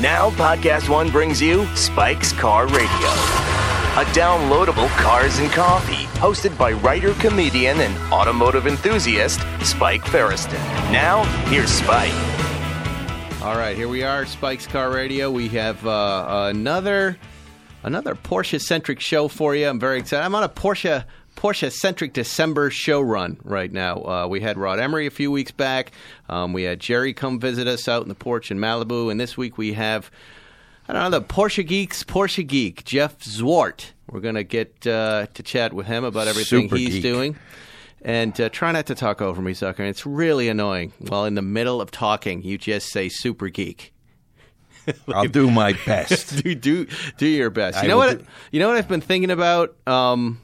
Now, Podcast One brings you Spike's Car Radio, a downloadable cars and coffee hosted by writer, comedian, and automotive enthusiast Spike Feresten. Now, here's Spike. All right, here we are, Spike's Car Radio. We have uh, another another Porsche centric show for you. I'm very excited. I'm on a Porsche Porsche centric December show run right now. Uh, we had Rod Emory a few weeks back. Um, we had Jerry come visit us out in the porch in Malibu, and this week we have I don't know the Porsche geeks Porsche geek Jeff Zwart. We're gonna get uh, to chat with him about everything Super he's geek. doing. And uh, try not to talk over me, sucker. It's really annoying. While in the middle of talking, you just say super geek. I'll do my best. do do do your best. I You know what? do- You know what I've been thinking about. Um,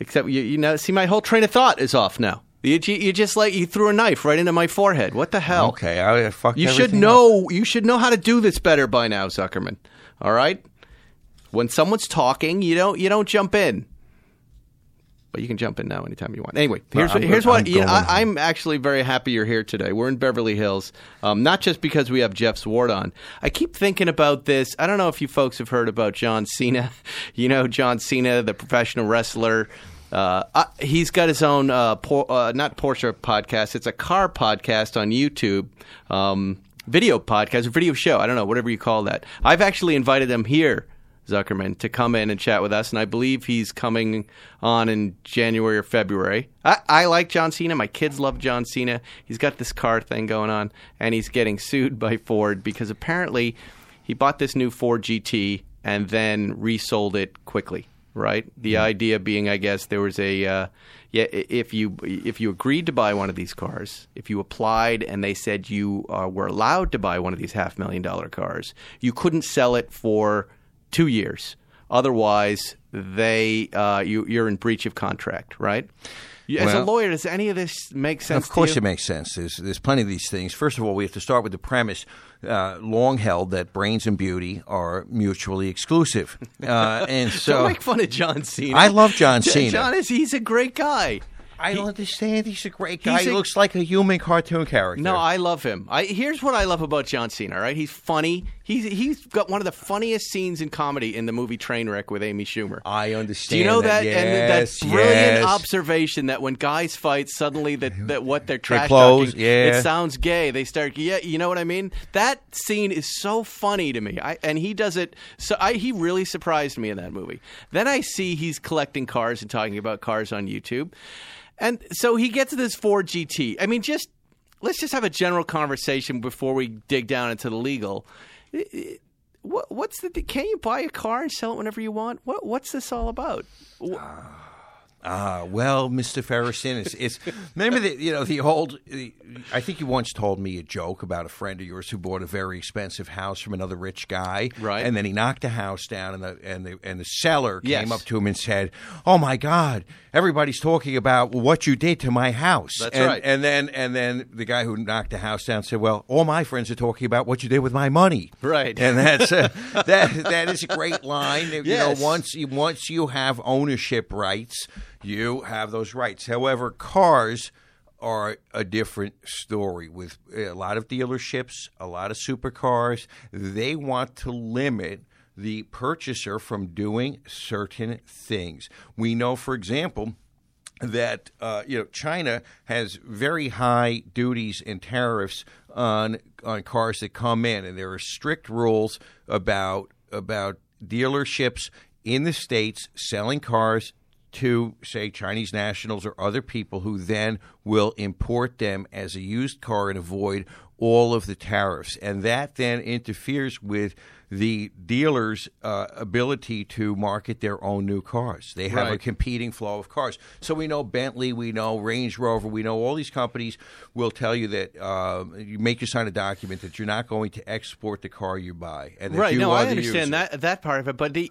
except you, you know, see, my whole train of thought is off now. You, you you just like you threw a knife right into my forehead. What the hell? Okay, I fucked You should know. You should know how to do this better by now, Zuckerman. All right. When someone's talking, you don't you don't jump in. But you can jump in now anytime you want. Anyway, here's I'm what, here's what I'm you know. I, I'm actually very happy you're here today. We're in Beverly Hills, um, not just because we have Jeff Zwart on. I keep thinking about this. I don't know if you folks have heard about John Cena. You know John Cena, the professional wrestler. Uh, uh, he's got his own uh, por- uh, not Porsche podcast. It's a car podcast on YouTube. Um, video podcast, or video show. I don't know, whatever you call that. I've actually invited him here, Zuckerman, to come in and chat with us, and I believe he's coming on in January or February. I, I like John Cena. My kids love John Cena. He's got this car thing going on, and he's getting sued by Ford because apparently he bought this new Ford GT and then resold it quickly. Right. The idea being, I guess, there was a uh, yeah. If you if you agreed to buy one of these cars, if you applied and they said you uh, were allowed to buy one of these half million dollar cars, you couldn't sell it for two years. Otherwise, they uh, you you're in breach of contract. Right. As a lawyer, does any of this make sense? Of course, it makes sense. There's, there's plenty of these things. First of all, we have to start with the premise, uh, long held, that brains and beauty are mutually exclusive. Uh, and Don't so make fun of John Cena. I love John Cena. John is he's a great guy. I don't understand. He's a great guy. He's he looks like a human cartoon character. No, I love him. I, here's what I love about John Cena. Right, he's funny. He's he's got one of the funniest scenes in comedy in the movie Trainwreck with Amy Schumer. I understand. Do you know that? Yes, and that brilliant yes. observation that when guys fight, suddenly that, that what they're trash talking, yeah. it sounds gay. They start, yeah, you know what I mean. That scene is so funny to me. I, and he does it. So I, he really surprised me in that movie. Then I see he's collecting cars and talking about cars on YouTube, and so he gets this Ford GT. I mean, just let's just have a general conversation before we dig down into the legal. What, what's the? Can't you buy a car and sell it whenever you want? What, what's this all about? Wh- ah. Ah, well, Mr. Feresten, it's, it's remember the you know the old. The, I think you once told me a joke about a friend of yours who bought a very expensive house from another rich guy, Right. And then he knocked the house down, and the and the and the seller Yes. came up to him and said, "Oh my God, everybody's talking about what you did to my house." That's and, right. And then and then the guy who knocked the house down said, "Well, all my friends are talking about what you did with my money." Right. And that's uh, that. That is a great line. You know, once once you have ownership rights, you have those rights. However, cars are a different story. With a lot of dealerships, a lot of supercars, they want to limit the purchaser from doing certain things. We know, for example, that uh, you know China has very high duties and tariffs on on cars that come in, and there are strict rules about about dealerships in the states selling cars to, say, Chinese nationals or other people who then will import them as a used car and avoid all of the tariffs. And that then interferes with the dealer's uh, ability to market their own new cars. They have a competing flow of cars. So we know Bentley, we know Range Rover, we know all these companies will tell you that um, you make you sign a document that you're not going to export the car you buy. And that right. you No, I understand user. that that part of it, but the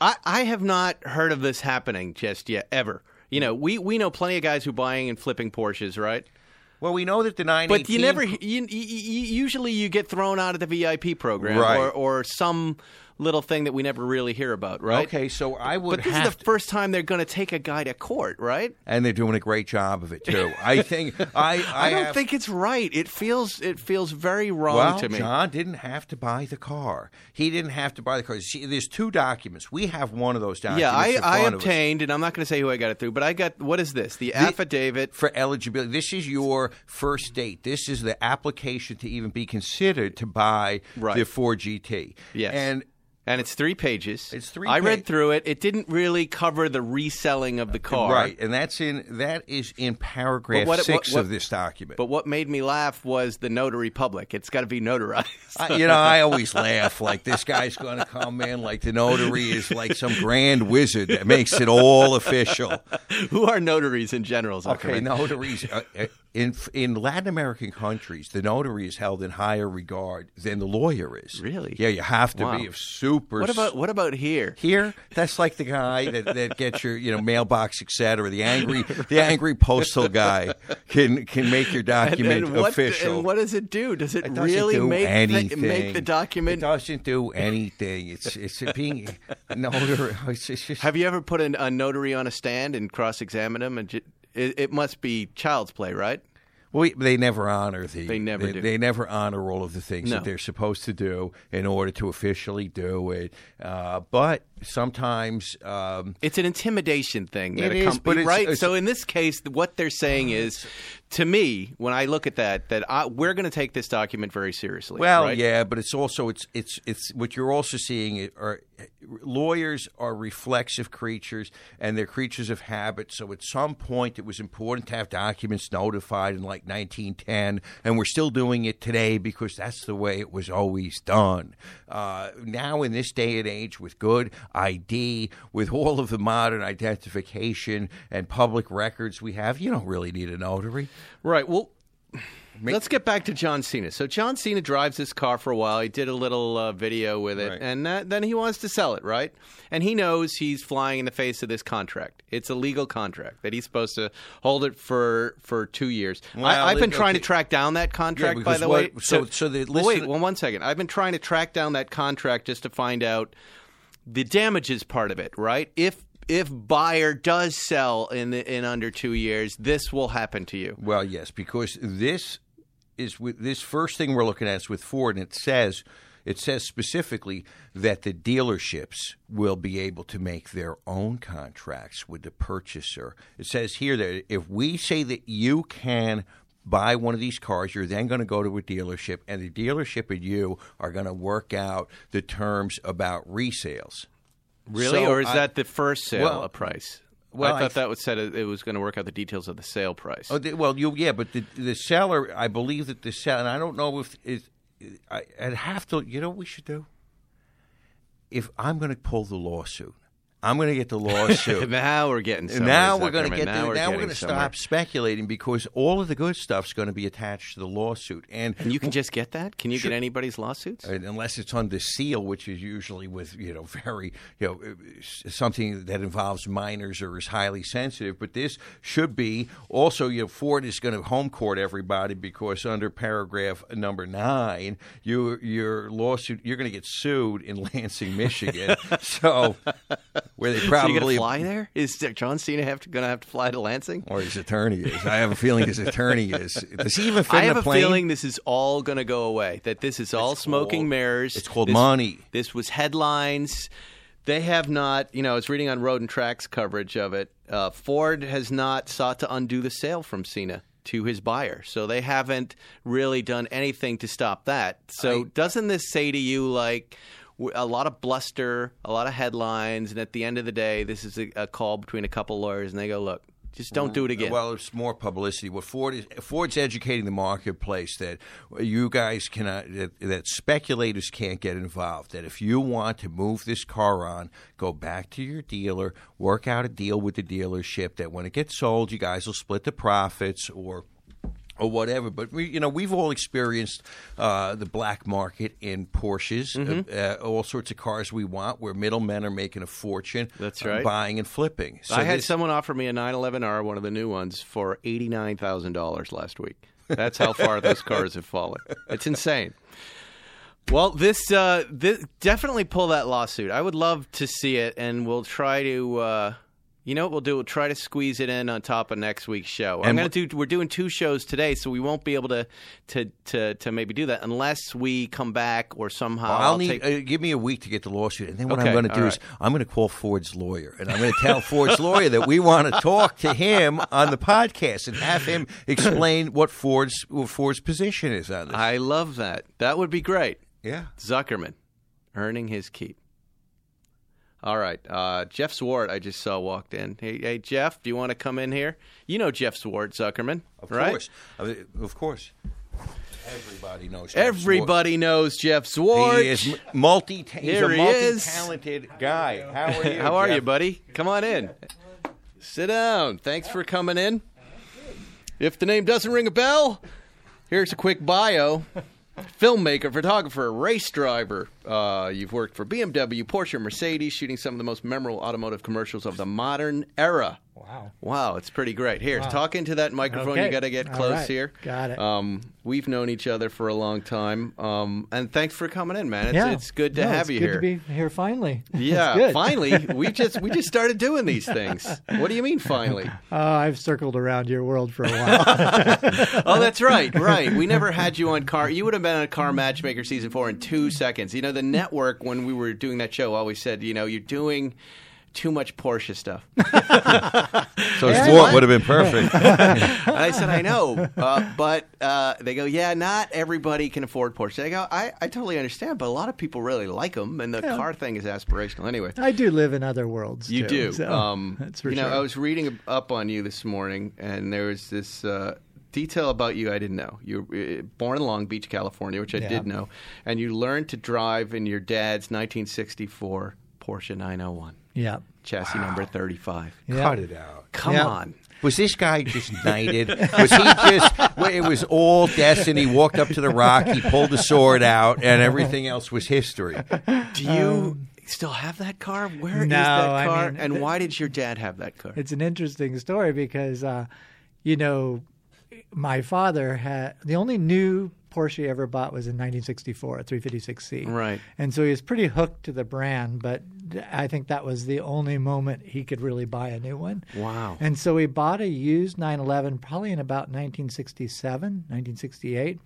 I I have not heard of this happening just yet ever. You know, we we know plenty of guys who are buying and flipping Porsches, right? Well, we know that the 918. But you never, you, you, usually you get thrown out of the VIP program Right. or, or some little thing that we never really hear about, right? Okay, so I would But this is the first time they're going to take a guy to court, right? and they're doing a great job of it too. I think I I, I, don't have- think it's right. It feels it feels very wrong well, to me. John didn't have to buy the car. He didn't have to buy the car. See, there's two documents. We have one of those documents. yeah, I, I front of us. obtained, and I'm not going to say who I got it through, but I got what is this? The, affidavit. for eligibility. This is your first date. This is the application to even be considered to buy Right. the Ford GT. Yes. and And it's three pages. It's three I pa- read through it. It didn't really cover the reselling of the car. right, and that's in that is in paragraph what- six what- what- of this document. But what made me laugh was the notary public. It's got to be notarized. I, you know, I always laugh like this guy's going to come in like the notary is like some grand wizard that makes it all official. Who are notaries in general? Okay, notaries uh, uh, in in Latin American countries, the notary is held in higher regard than the lawyer is. Really? Yeah, you have to Wow. be a super. What about what about here? Here, that's like the guy that, that gets your, you know, mailbox, etc. The angry, the angry postal guy can can make your document and what, official. and what does it do? Does it, It really do make the, anything. make the It document? doesn't do anything. It's it's being notary. It's, just, Have you ever put an, a notary on a stand and cross-examine him? And ju- it, it must be child's play, right? Well, they never honor the. They never they, do. They never honor all of the things No. that they're supposed to do in order to officially do it. Uh, but sometimes, um, It's an intimidation thing. That It is, com- but it's- right. so in this case, what they're saying is, to me, when I look at that, that I, we're going to take this document very seriously. well, right? yeah, but it's also it's it's it's what you're also seeing are lawyers are reflexive creatures and they're creatures of habit. So at some point, it was important to have documents notified in like 1910, and we're still doing it today because that's the way it was always done. Uh, now, in this day and age, with good ID, with all of the modern identification and public records we have, you don't really need a notary. Right. Well, let's get back to John Cena. So John Cena drives this car for a while. He did a little uh, video with it, Right. and uh, then he wants to sell it, right? And he knows he's flying in the face of this contract. It's a legal contract that he's supposed to hold it for for two years. Well, I, I've been it- try to track down that contract, by the what- way. so- so the Well, wait, one one second. I've been trying to track down that contract just to find out the damages part of it, right? If if buyer does sell in in under two years, this will happen to you. Well, yes, because this is with this first thing we're looking at is with Ford, and it says it says specifically that the dealerships will be able to make their own contracts with the purchaser. It says here that if we say that you can buy one of these cars, you're then going to go to a dealership, and the dealership and you are going to work out the terms about resales. Really, So or is I- that the first sale well- a price? well, I I thought th- that was said it was going to work out the details of the sale price. Oh, the, well, you yeah, but the the seller, I believe that the seller, and I don't know if it, I, I'd have to. You know what we should do? If I'm going to pull the lawsuit, I'm going to get the lawsuit. now we're getting now we're going to get now the, we're now we're going to stop speculating because all of the good stuff's going to be attached to the lawsuit, and And you can just get that? Can you get anybody's lawsuits? unless it's under seal, which is usually with you know very you know something that involves minors or is highly sensitive. But this should be also you know Ford is going to home court everybody because under paragraph number nine, you your lawsuit you're going to get sued in Lansing, Michigan. so where they So probably to fly there? Is John Cena have to, going to have to fly to Lansing? or his attorney is. I have a feeling his attorney is. Does he even fit I in have a feeling this is all going to go away. That this is all smoking called- mirrors. it's called This- money. This was headlines. They have not, you know, I was reading on Road and Tracks coverage of it. Uh, Ford has not sought to undo the sale from Cena to his buyer, so they haven't really done anything to stop that. So, I- doesn't this say to you like? A lot of bluster, a lot of headlines, and at the end of the day, this is a, a call between a couple lawyers, and they go, "Look, just don't do it again." Well, it's more publicity. What Ford is Ford's educating the marketplace that you guys cannot that, that speculators can't get involved. That if you want to move this car on, go back to your dealer, work out a deal with the dealership. That when it gets sold, you guys will split the profits or or whatever. But we, you know, we've all experienced uh, the black market in Porsches, Mm-hmm. uh, uh, all sorts of cars we want, where middlemen are making a fortune. That's uh, right. buying and flipping. So I had this- someone offer me a 911R, one of the new ones, for eighty nine thousand dollars last week. That's how far those cars have fallen. It's insane. Well, this, uh, this definitely pull that lawsuit. I would love to see it, and we'll try to. You know what we'll do? We'll try to squeeze it in on top of next week's show. I'm going to do. We're doing two shows today, so we won't be able to to to, to maybe do that unless we come back or somehow. Well, I'll take- need uh, give me a week to get the lawsuit, and then what Okay, I'm going to do is I'm going to call Ford's lawyer, and I'm going to tell Ford's lawyer that we want to talk to him on the podcast and have him explain what Ford's what Ford's position is on this. I love that. That would be great. yeah, Zuckerman earning his keep. All right. Uh, Jeff Zwart, I just saw walked in. Hey, hey, Jeff, do you want to come in here? You know Jeff Zwart, Zuckerman, of right? course, I mean, of course. Everybody knows. Jeff Everybody knows Jeff Zwart. Zwart. He is multi. He's Here a he multi-talented guy. How are you? How are Jeff? you, buddy? Come on in. Sit down. Thanks for coming in. If the name doesn't ring a bell, here's a quick bio. Filmmaker, photographer, race driver. Uh, you've worked for BMW, Porsche, Mercedes, shooting some of the most memorable automotive commercials of the modern era. Wow. Wow, it's pretty great. Here, talk into that microphone. Okay. You got to get close right. here. Got it. Um, we've known each other for a long time, um, and thanks for coming in, man. It's, yeah, it's good to No, have it's you good here. to be here finally. Yeah, finally, we just we just started doing these things. What do you mean finally? Uh, I've circled around your world for a while. Oh, that's right, right. We never had you on car. You would have been on Car Matchmaker season four in two seconds. You know, the network when we were doing that show always said, you know, you're doing too much Porsche stuff. So Ford would have been perfect. And I said, I know, uh, but uh, they go, yeah, not everybody can afford Porsche. I go, I, I totally understand, but a lot of people really like them, and the car thing is aspirational anyway. I do live in other worlds. You too, do. so um, that's for you know. I was reading up on you this morning, and there was this uh, detail about you I didn't know. You were uh, born in Long Beach, California, which I Yeah. did know, and you learned to drive in your dad's 1964 Porsche 901, yeah. chassis number 35. Yeah. Cut it out. Come Yeah. on. Was this guy just knighted? Was he just? well, It was all destiny. He walked up to the rock, he pulled the sword out, and everything else was history. Do you still have that car? Where is Um, no, that I car? mean, and why did your dad have that car? It's an interesting story because, uh, you know, my father had the only new Porsche he ever bought was in 1964, a 356C. Right. And so he was pretty hooked to the brand, but I think that was the only moment he could really buy a new one. Wow. And so he bought a used 911 probably in about 1967, 1968.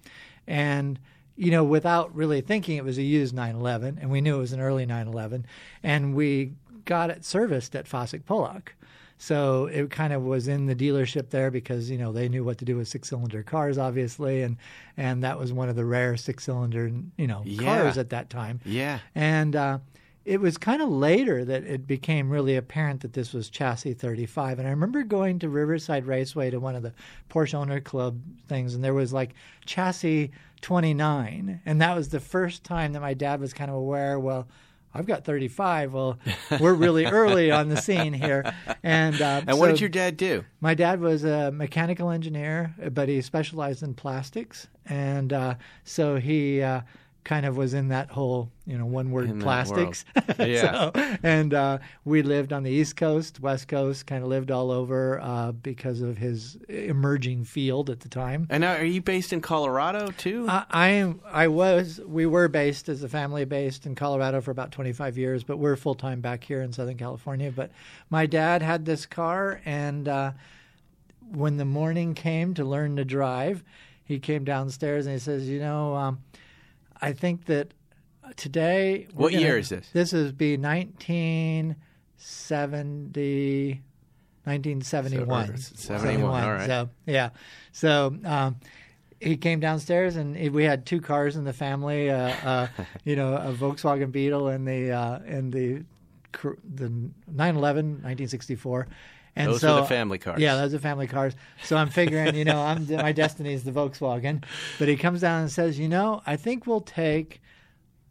And, you know, without really thinking it was a used 911, and we knew it was an early 911, and we got it serviced at Vasek Polak. So it kind of was in the dealership there because you know they knew what to do with six-cylinder cars, obviously, and and that was one of the rare six-cylinder you know Yeah. cars at that time. Yeah. And uh, it was kind of later that it became really apparent that this was chassis 35. And I remember going to Riverside Raceway to one of the Porsche Owner Club things, and there was like chassis 29. And that was the first time that my dad was kind of aware, well, I've got 35. Well, we're really early on the scene here. And, uh, And what so did your dad do? my dad was a mechanical engineer, but he specialized in plastics, and uh, so he uh, kind of was in that whole, you know, one word In plastics. Yeah. So- and uh, we lived on the East Coast, West Coast, kind of lived all over uh, because of his emerging field at the time. And now, are you based in Colorado too? I, I am. I was. We were based as a family based in Colorado for about 25 years, but we're full time back here in Southern California. But my dad had this car, and uh, when the morning came to learn to drive, he came downstairs and he says, "You know, um, I think that today." What gonna- year is this? This is be 1970. 1971. So- 71, all right. So, yeah. So, um, he came downstairs and he- we had two cars in the family, uh, uh, you know, a Volkswagen Beetle and the uh, and the the 911 1964. And Those were so, the family cars. Yeah, those are family cars. So I'm figuring, you know, I'm my destiny is the Volkswagen. But he comes down and says, you know, I think we'll take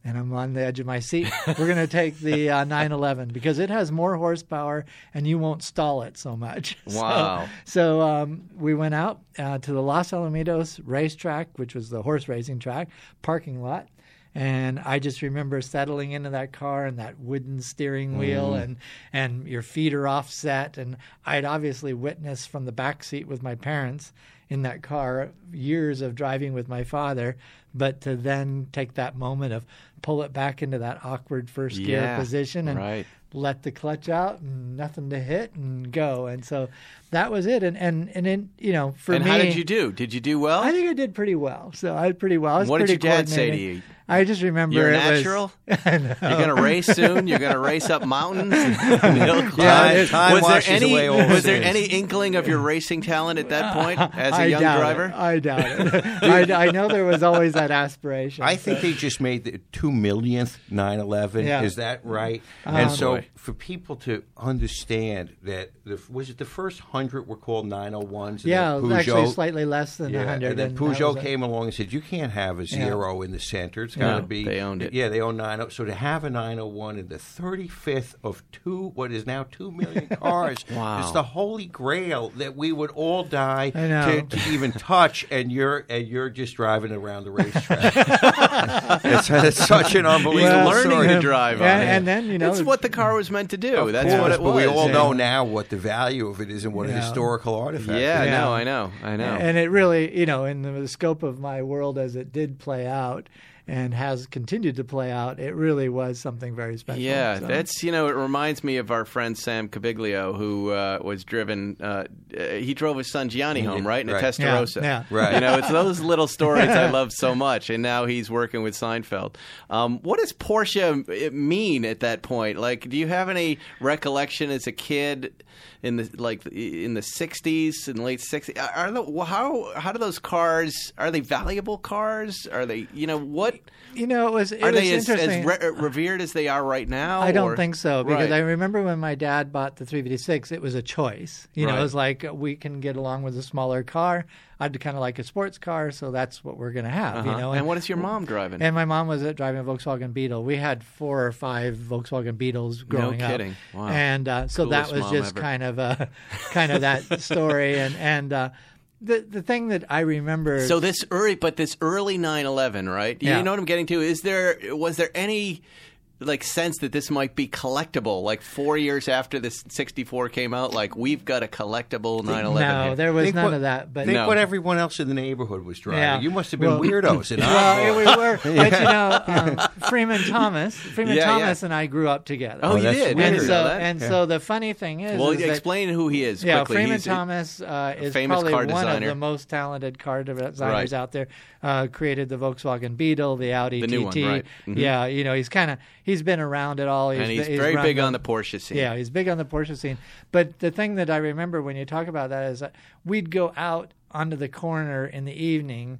and I'm on the edge of my seat. We're going to take the uh, 911 because it has more horsepower and you won't stall it so much. So- Wow. So, um, we went out uh, to the Los Alamitos racetrack, which was the horse racing track, parking lot. And I just remember settling into that car and that wooden steering wheel, mm. and and your feet are offset. And I'd obviously witnessed from the back seat with my parents in that car years of driving with my father, but to then take that moment of pull it back into that awkward first gear position and right. let the clutch out and nothing to hit and go. And so that was it. And and and then you know for and me, how did you do? Did you do well? I think I did pretty well. So I did pretty well. I was What did your dad say to you? I just remember You're a it was- natural? I. You're gonna race soon. You're gonna race up mountains. Yeah, time was washes there any away was there any inkling of your racing talent at that point as a I young driver? It. I doubt it. I, I know there was always that aspiration. I think they just made the two millionth 911. Yeah. Is that right? Oh, and so boy. for people to understand that the, was it the first hundred were called 901s? and Yeah, then actually slightly less than yeah, 100. and then that Peugeot was a- came along and said, "You can't have a zero in the center. It's No, got to be." they owned it. Yeah, they own 90. So to have a 901 in the 35th of two, what is now two million cars, Wow. it's the holy grail that we would all die to, to even touch, and you're and you're just driving around the racetrack. it's, it's such an unbelievable Well, learning story. to drive on. and, and then you know That's what the car was meant to do. That's course, what it but we all yeah. know now what the value of it is and what a Yeah. Historical artifact. Yeah, is. Yeah. no, I know, I know. And it really, you know, in the scope of my world as it did play out and has continued to play out, it really was something very special. Yeah, So- that's you know it reminds me of our friend Sam Cabiglio who uh, was driven. Uh, uh, he drove his son Gianni home, right, in a Testarossa. Yeah, yeah. Right. You know, it's those little stories I love so much, and now he's working with Seinfeld. Um, what does Porsche mean at that point? Like, do you have any recollection as a kid in the like in the '60s and late '60s? Are the how how do those cars? Are they valuable cars? Are they you know what? You know, it was it Are was they as, as re- revered as they are right now? I don't or- think so because Right. I remember when my dad bought the 356, it was a choice. You know, Right. it was like we can get along with a smaller car. I'd kind of like a sports car, so that's what we're going to have. Uh-huh. You know, and what is your mom driving? And my mom was uh, driving a Volkswagen Beetle. We had four or five Volkswagen Beetles growing up. kidding. Wow. And uh, so that was just ever. kind of a kind of that story. And and uh, the the thing that I remember. so this early, but this early 911, right? Yeah. You know what I'm getting to? Is there was there any like sense that this might be collectible? Like four years after this 64 came out, like we've got a collectible 911. no, here. there was Think none what- of that. But Think No. what everyone else in the neighborhood was driving. Yeah. You must have been Well- weirdos. And I well, we were, but you know, um, Freeman Thomas, Freeman Yeah, Thomas, yeah. and I grew up together. Oh, you did. weird. I and so know that. and so the funny thing is, well, is that- explain who he is. Yeah, quickly. Freeman He's- Thomas uh, is famous probably car one of designer. the most talented car designers Right. out there. Uh, created the Volkswagen Beetle, the Audi The TT. new one, right. Mhm. Yeah, you know he's kind of he's been around it all. He's, and he's he's very big on the Porsche scene. yeah, he's big on the Porsche scene. But the thing that I remember when you talk about that is that we'd go out onto the corner in the evening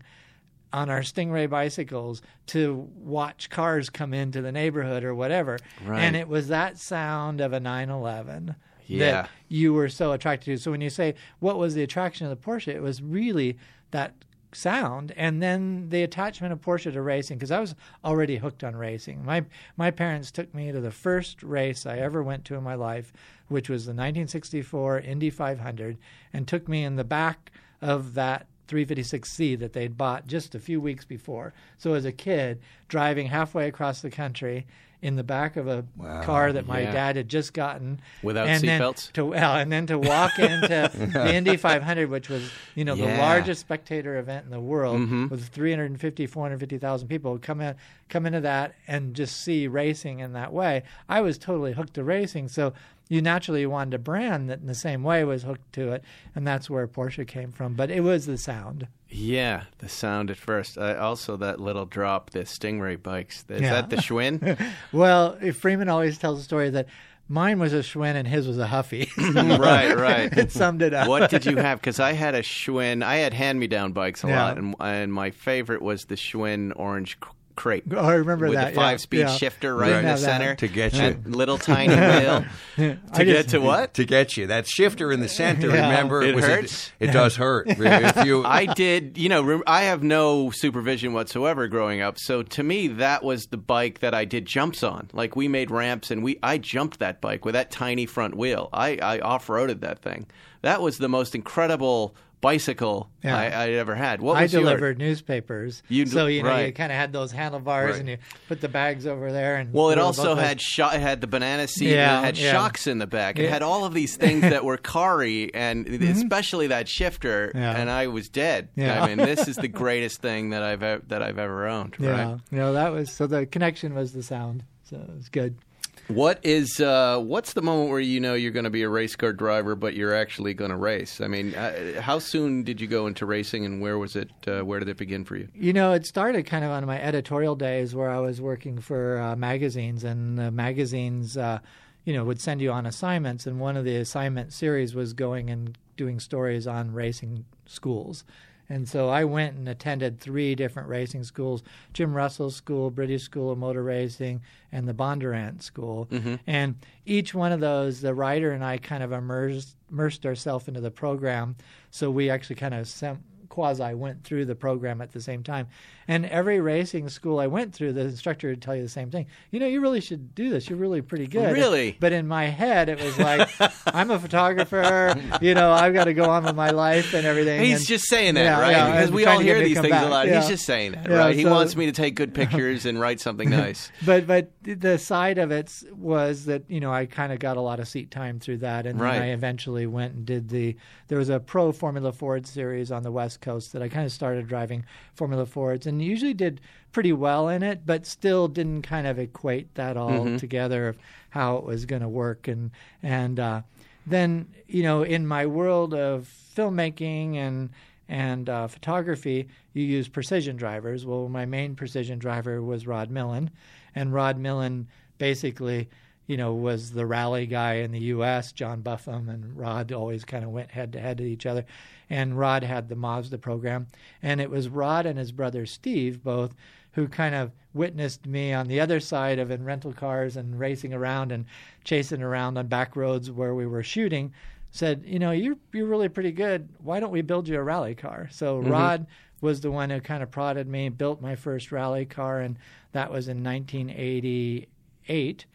on our Stingray bicycles to watch cars come into the neighborhood or whatever. Right. And it was that sound of a 911 Yeah. that you were so attracted to. So when you say what was the attraction of the Porsche, it was really that sound and then the attachment of Porsche to racing because I was already hooked on racing. My my parents took me to the first race I ever went to in my life, which was the 1964 Indy 500 and took me in the back of that 356C that they'd bought just a few weeks before. So as a kid driving halfway across the country in the back of a car that my yeah. dad had just gotten Without and then seatbelts? to well, and then to walk into the Indy 500, which was you know the largest spectator event in the world Mm-hmm. with 350, 450,000 people come in, come into that and just see racing in that way. I was totally hooked to racing, so you naturally wanted a brand that in the same way was hooked to it, and that's where Porsche came from. But it was the sound. Yeah, the sound at first. Uh, also, that little drop, the Stingray bikes. Is Yeah. that the Schwinn? Well, Freeman always tells a story that mine was a Schwinn and his was a Huffy. right, right. it summed it up. What did you have? Because I had a Schwinn. I had hand-me-down bikes a Yeah. lot, and, and my favorite was the Schwinn Orange c- Krate. Oh, I remember with that. the yeah, five-speed yeah. shifter right Didn't in the have that. center To get you. That little tiny wheel. I to get just- to what? to get you. That shifter in the center, Yeah. remember? It was hurts? It, does hurt. If you, I did, you know, I have no supervision whatsoever growing up. So to me, that was the bike that I did jumps on. Like we made ramps and we, I jumped that bike with that tiny front wheel. I, I off-roaded that thing. That was the most incredible bicycle Yeah. I, I'd ever had. What I was your- delivered newspapers. You- so you know you kind of had those handlebars Right. and you put the bags over there and Well, it also had sho- it had the banana seat. Yeah, and it had yeah. shocks in the back. It had all of these things that were carry, and especially that shifter. Mm-hmm. And I was dead. Yeah. I mean, this is the greatest thing that I've ever, that I've ever owned. yeah. Right? You know that was so the connection was the sound. So it was good. What is uh, what's the moment where you know you're going to be a race car driver, but you're actually going to race? I mean, uh, how soon did you go into racing, and where was it? Uh, where did it begin for you? You know, it started kind of on my editorial days where I was working for uh, magazines, and the magazines, uh, you know, would send you on assignments. And one of the assignment series was going and doing stories on racing schools. And so I went and attended three different racing schools Jim Russell's school, British School of Motor Racing, and the Bondurant School. Mm-hmm. And each one of those, the writer and I kind of immersed, immersed ourselves into the program. So we actually kind of sem- quasi went through the program at the same time. And every racing school I went through, the instructor would tell you the same thing. You know, you really should do this. You're really pretty good. Really? But in my head, it was like, I'm a photographer. You know, I've got to go on with my life and everything. He's and- just saying that, Yeah, right? yeah, because we all hear these things a lot. Yeah. He's just saying that, right? He wants me to take good pictures and write something nice. but but the side of it was that you know I kind of got a lot of seat time through that, and Right. then I eventually went and did the. There was a pro Formula Ford series on the West Coast that I kind of started driving Formula Fords, and usually did pretty well in it, but still didn't kind of equate that all Mm-hmm. together of how it was going to work, and and uh, then you know in my world of filmmaking and and uh, photography, you use precision drivers. Well, my main precision driver was Rod Millen, and Rod Millen basically, you know, was the rally guy in the U.S. John Buffum and Rod always kind of went head to head to each other, and Rod had the Mazda program, and it was Rod and his brother Steve both who kind of witnessed me on the other side of in rental cars and racing around and chasing around on back roads where we were shooting said, you know, you're you're really pretty good. Why don't we build you a rally car? So mm-hmm. Rod was the one who kind of prodded me, built my first rally car, and that was in 1988.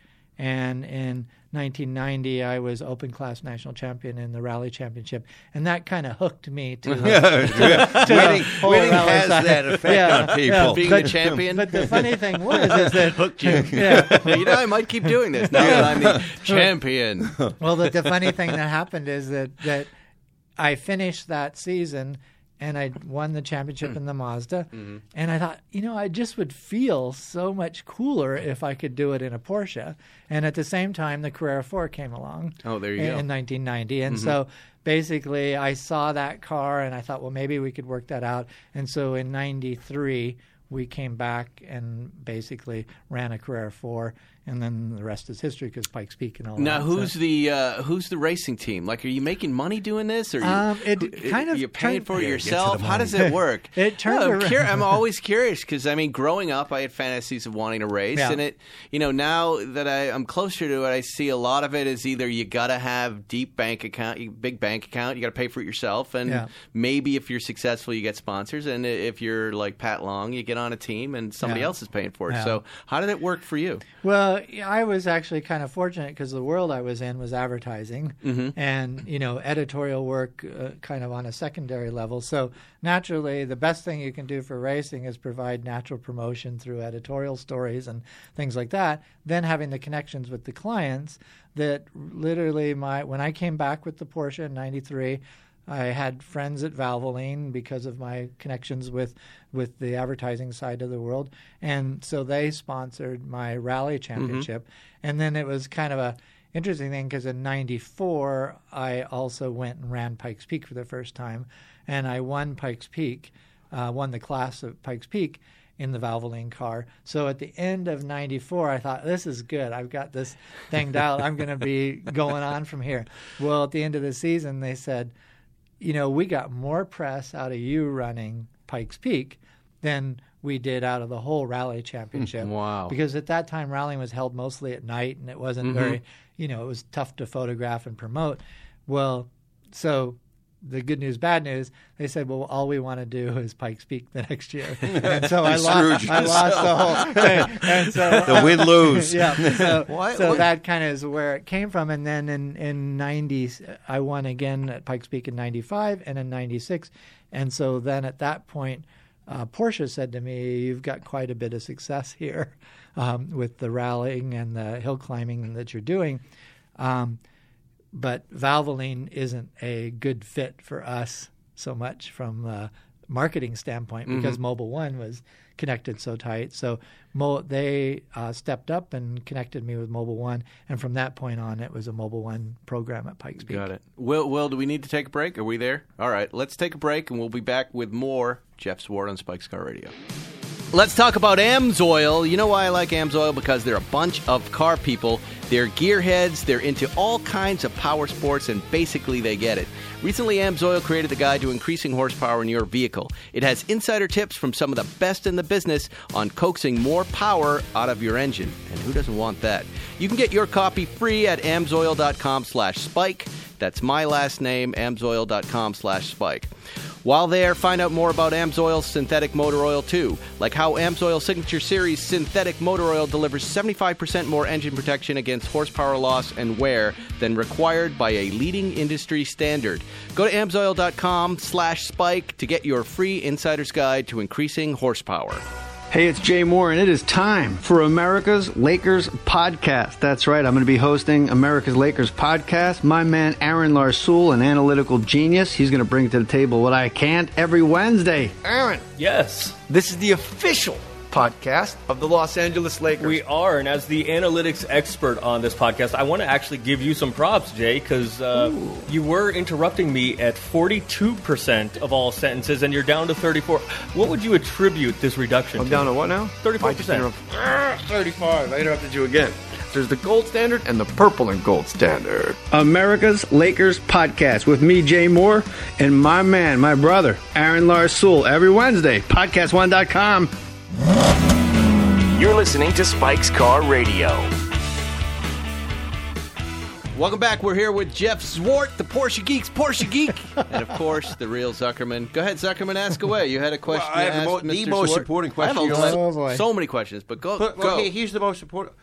And in 1990, I was Open Class National Champion in the Rally Championship, and that kind of hooked me to, to the winning whole winning rally has side. that effect Yeah, on people. Being But- the champion. But the funny thing was is that hooked you. Yeah. you know, I might keep doing this now that I'm the champion. Well, the, the funny thing that happened is that that I finished that season and I won the championship in the Mazda, Mm-hmm. and I thought, you know, I just would feel so much cooler if I could do it in a Porsche. And at the same time, the Carrera 4 came along. Oh, there you in, go. Mm-hmm. in 1990, and so basically, I saw that car and I thought, well, maybe we could work that out. And so in '93. We came back and basically ran a Carrera 4, and then the rest is history because Pikes Peak and all that. Now, So- who's the uh, who's the racing team? Like, are you making money doing this, or you, Um, it who- kind of you paying turned- for it Yeah, yourself? How does it work? It turned No, I'm, cur- I'm always curious because I mean, growing up, I had fantasies of wanting to race, Yeah. and it, you know, now that I, I'm closer to it, I see a lot of it is either you got to have deep bank account, big bank account, you got to pay for it yourself, and Yeah. maybe if you're successful, you get sponsors, and if you're like Pat Long, you get on a team, and somebody Yeah. else is paying for it. Yeah. So, how did it work for you? Well, I was actually kind of fortunate because the world I was in was advertising and, you know, editorial work uh, kind of on a secondary level. So naturally, the best thing you can do for racing is provide natural promotion through editorial stories and things like that. Then having the connections with the clients that literally my when I came back with the Porsche in 93, I had friends at Valvoline because of my connections with with the advertising side of the world, and so they sponsored my rally championship. And then it was kind of a interesting thing because in '94 I also went and ran Pikes Peak for the first time, and I won Pikes Peak, uh, won the class of Pikes Peak in the Valvoline car. So at the end of 94, I thought, this is good. I've got this thing dialed. I'm going to be going on from here. Well, at the end of the season, they said, you know, we got more press out of you running Pikes Peak than we did out of the whole rally hmm, championship. Wow. Because at that time, rallying was held mostly at night and it wasn't mm-hmm. very, you know, it was tough to photograph and promote. Well, so the good news, bad news, they said, well, all we want to do is Pikes Peak the next year. And so I, lost, I lost the whole thing. And so, The win lose. yeah. So, so that kind of is where it came from. And then in, in 90, I won again at Pikes Peak in 95 and in 96. And so then at that point, uh, Porsche said to me, You've got quite a bit of success here um, with the rallying and the hill climbing that you're doing. Um, but Valvoline isn't a good fit for us so much from a marketing standpoint because Mobil One was connected so tight. So Mo- they uh, stepped up and connected me with Mobil One, and from that point on, it was a Mobil One program at Pikes Peak. Got it. Will, Will, do we need to take a break? Are we there? All right, let's take a break, and we'll be back with more Jeff Zwart on Spike's Car Radio. Let's talk about Amsoil. You know why I like Amsoil? Because they're a bunch of car people. They're gearheads. They're into all kinds of power sports, and basically they get it. Recently, Amsoil created the guide to increasing horsepower in your vehicle. It has insider tips from some of the best in the business on coaxing more power out of your engine. And who doesn't want that? You can get your copy free at amsoil.com slash spike. That's my last name, amsoil.com slash spike. While there, find out more about Amsoil's synthetic motor oil too, like how Amsoil Signature Series synthetic motor oil delivers 75% more engine protection against horsepower loss and wear than required by a leading industry standard. Go to amsoil.com slash spike to get your free insider's guide to increasing horsepower. Hey, it's Jay Mohr, and it is time for America's Lakers podcast. That's right, I'm going to be hosting America's Lakers podcast. My man Aaron Larsuel, an analytical genius, he's going to bring to the table what I can't every Wednesday. Aaron, Yes, this is the official podcast of the Los Angeles Lakers. we are. And as the analytics expert on this podcast, I want to actually give you some props, Jay, because uh, you were interrupting me at 42% of all sentences, and you're down to 34. What would you attribute this reduction I'm to? down to what now? 34%. I just interrupt- Ah, 35. I interrupted you again. There's the gold standard and the purple and gold standard. America's Lakers podcast with me, Jay Mohr, and my man, my brother, Aaron Larsuel, every Wednesday. Podcast1.com. You're listening to Spike's Car Radio. Welcome back. We're here with Jeff Zwart, the Porsche Geeks, Porsche Geek, and of course the real Zuckerman. Go ahead, Zuckerman, ask away. You had a question. Well, I to have the ask mo- the most Zwart? important I have a question you lot- asked. Oh. So many questions, but go. But, go. okay, here's the most important.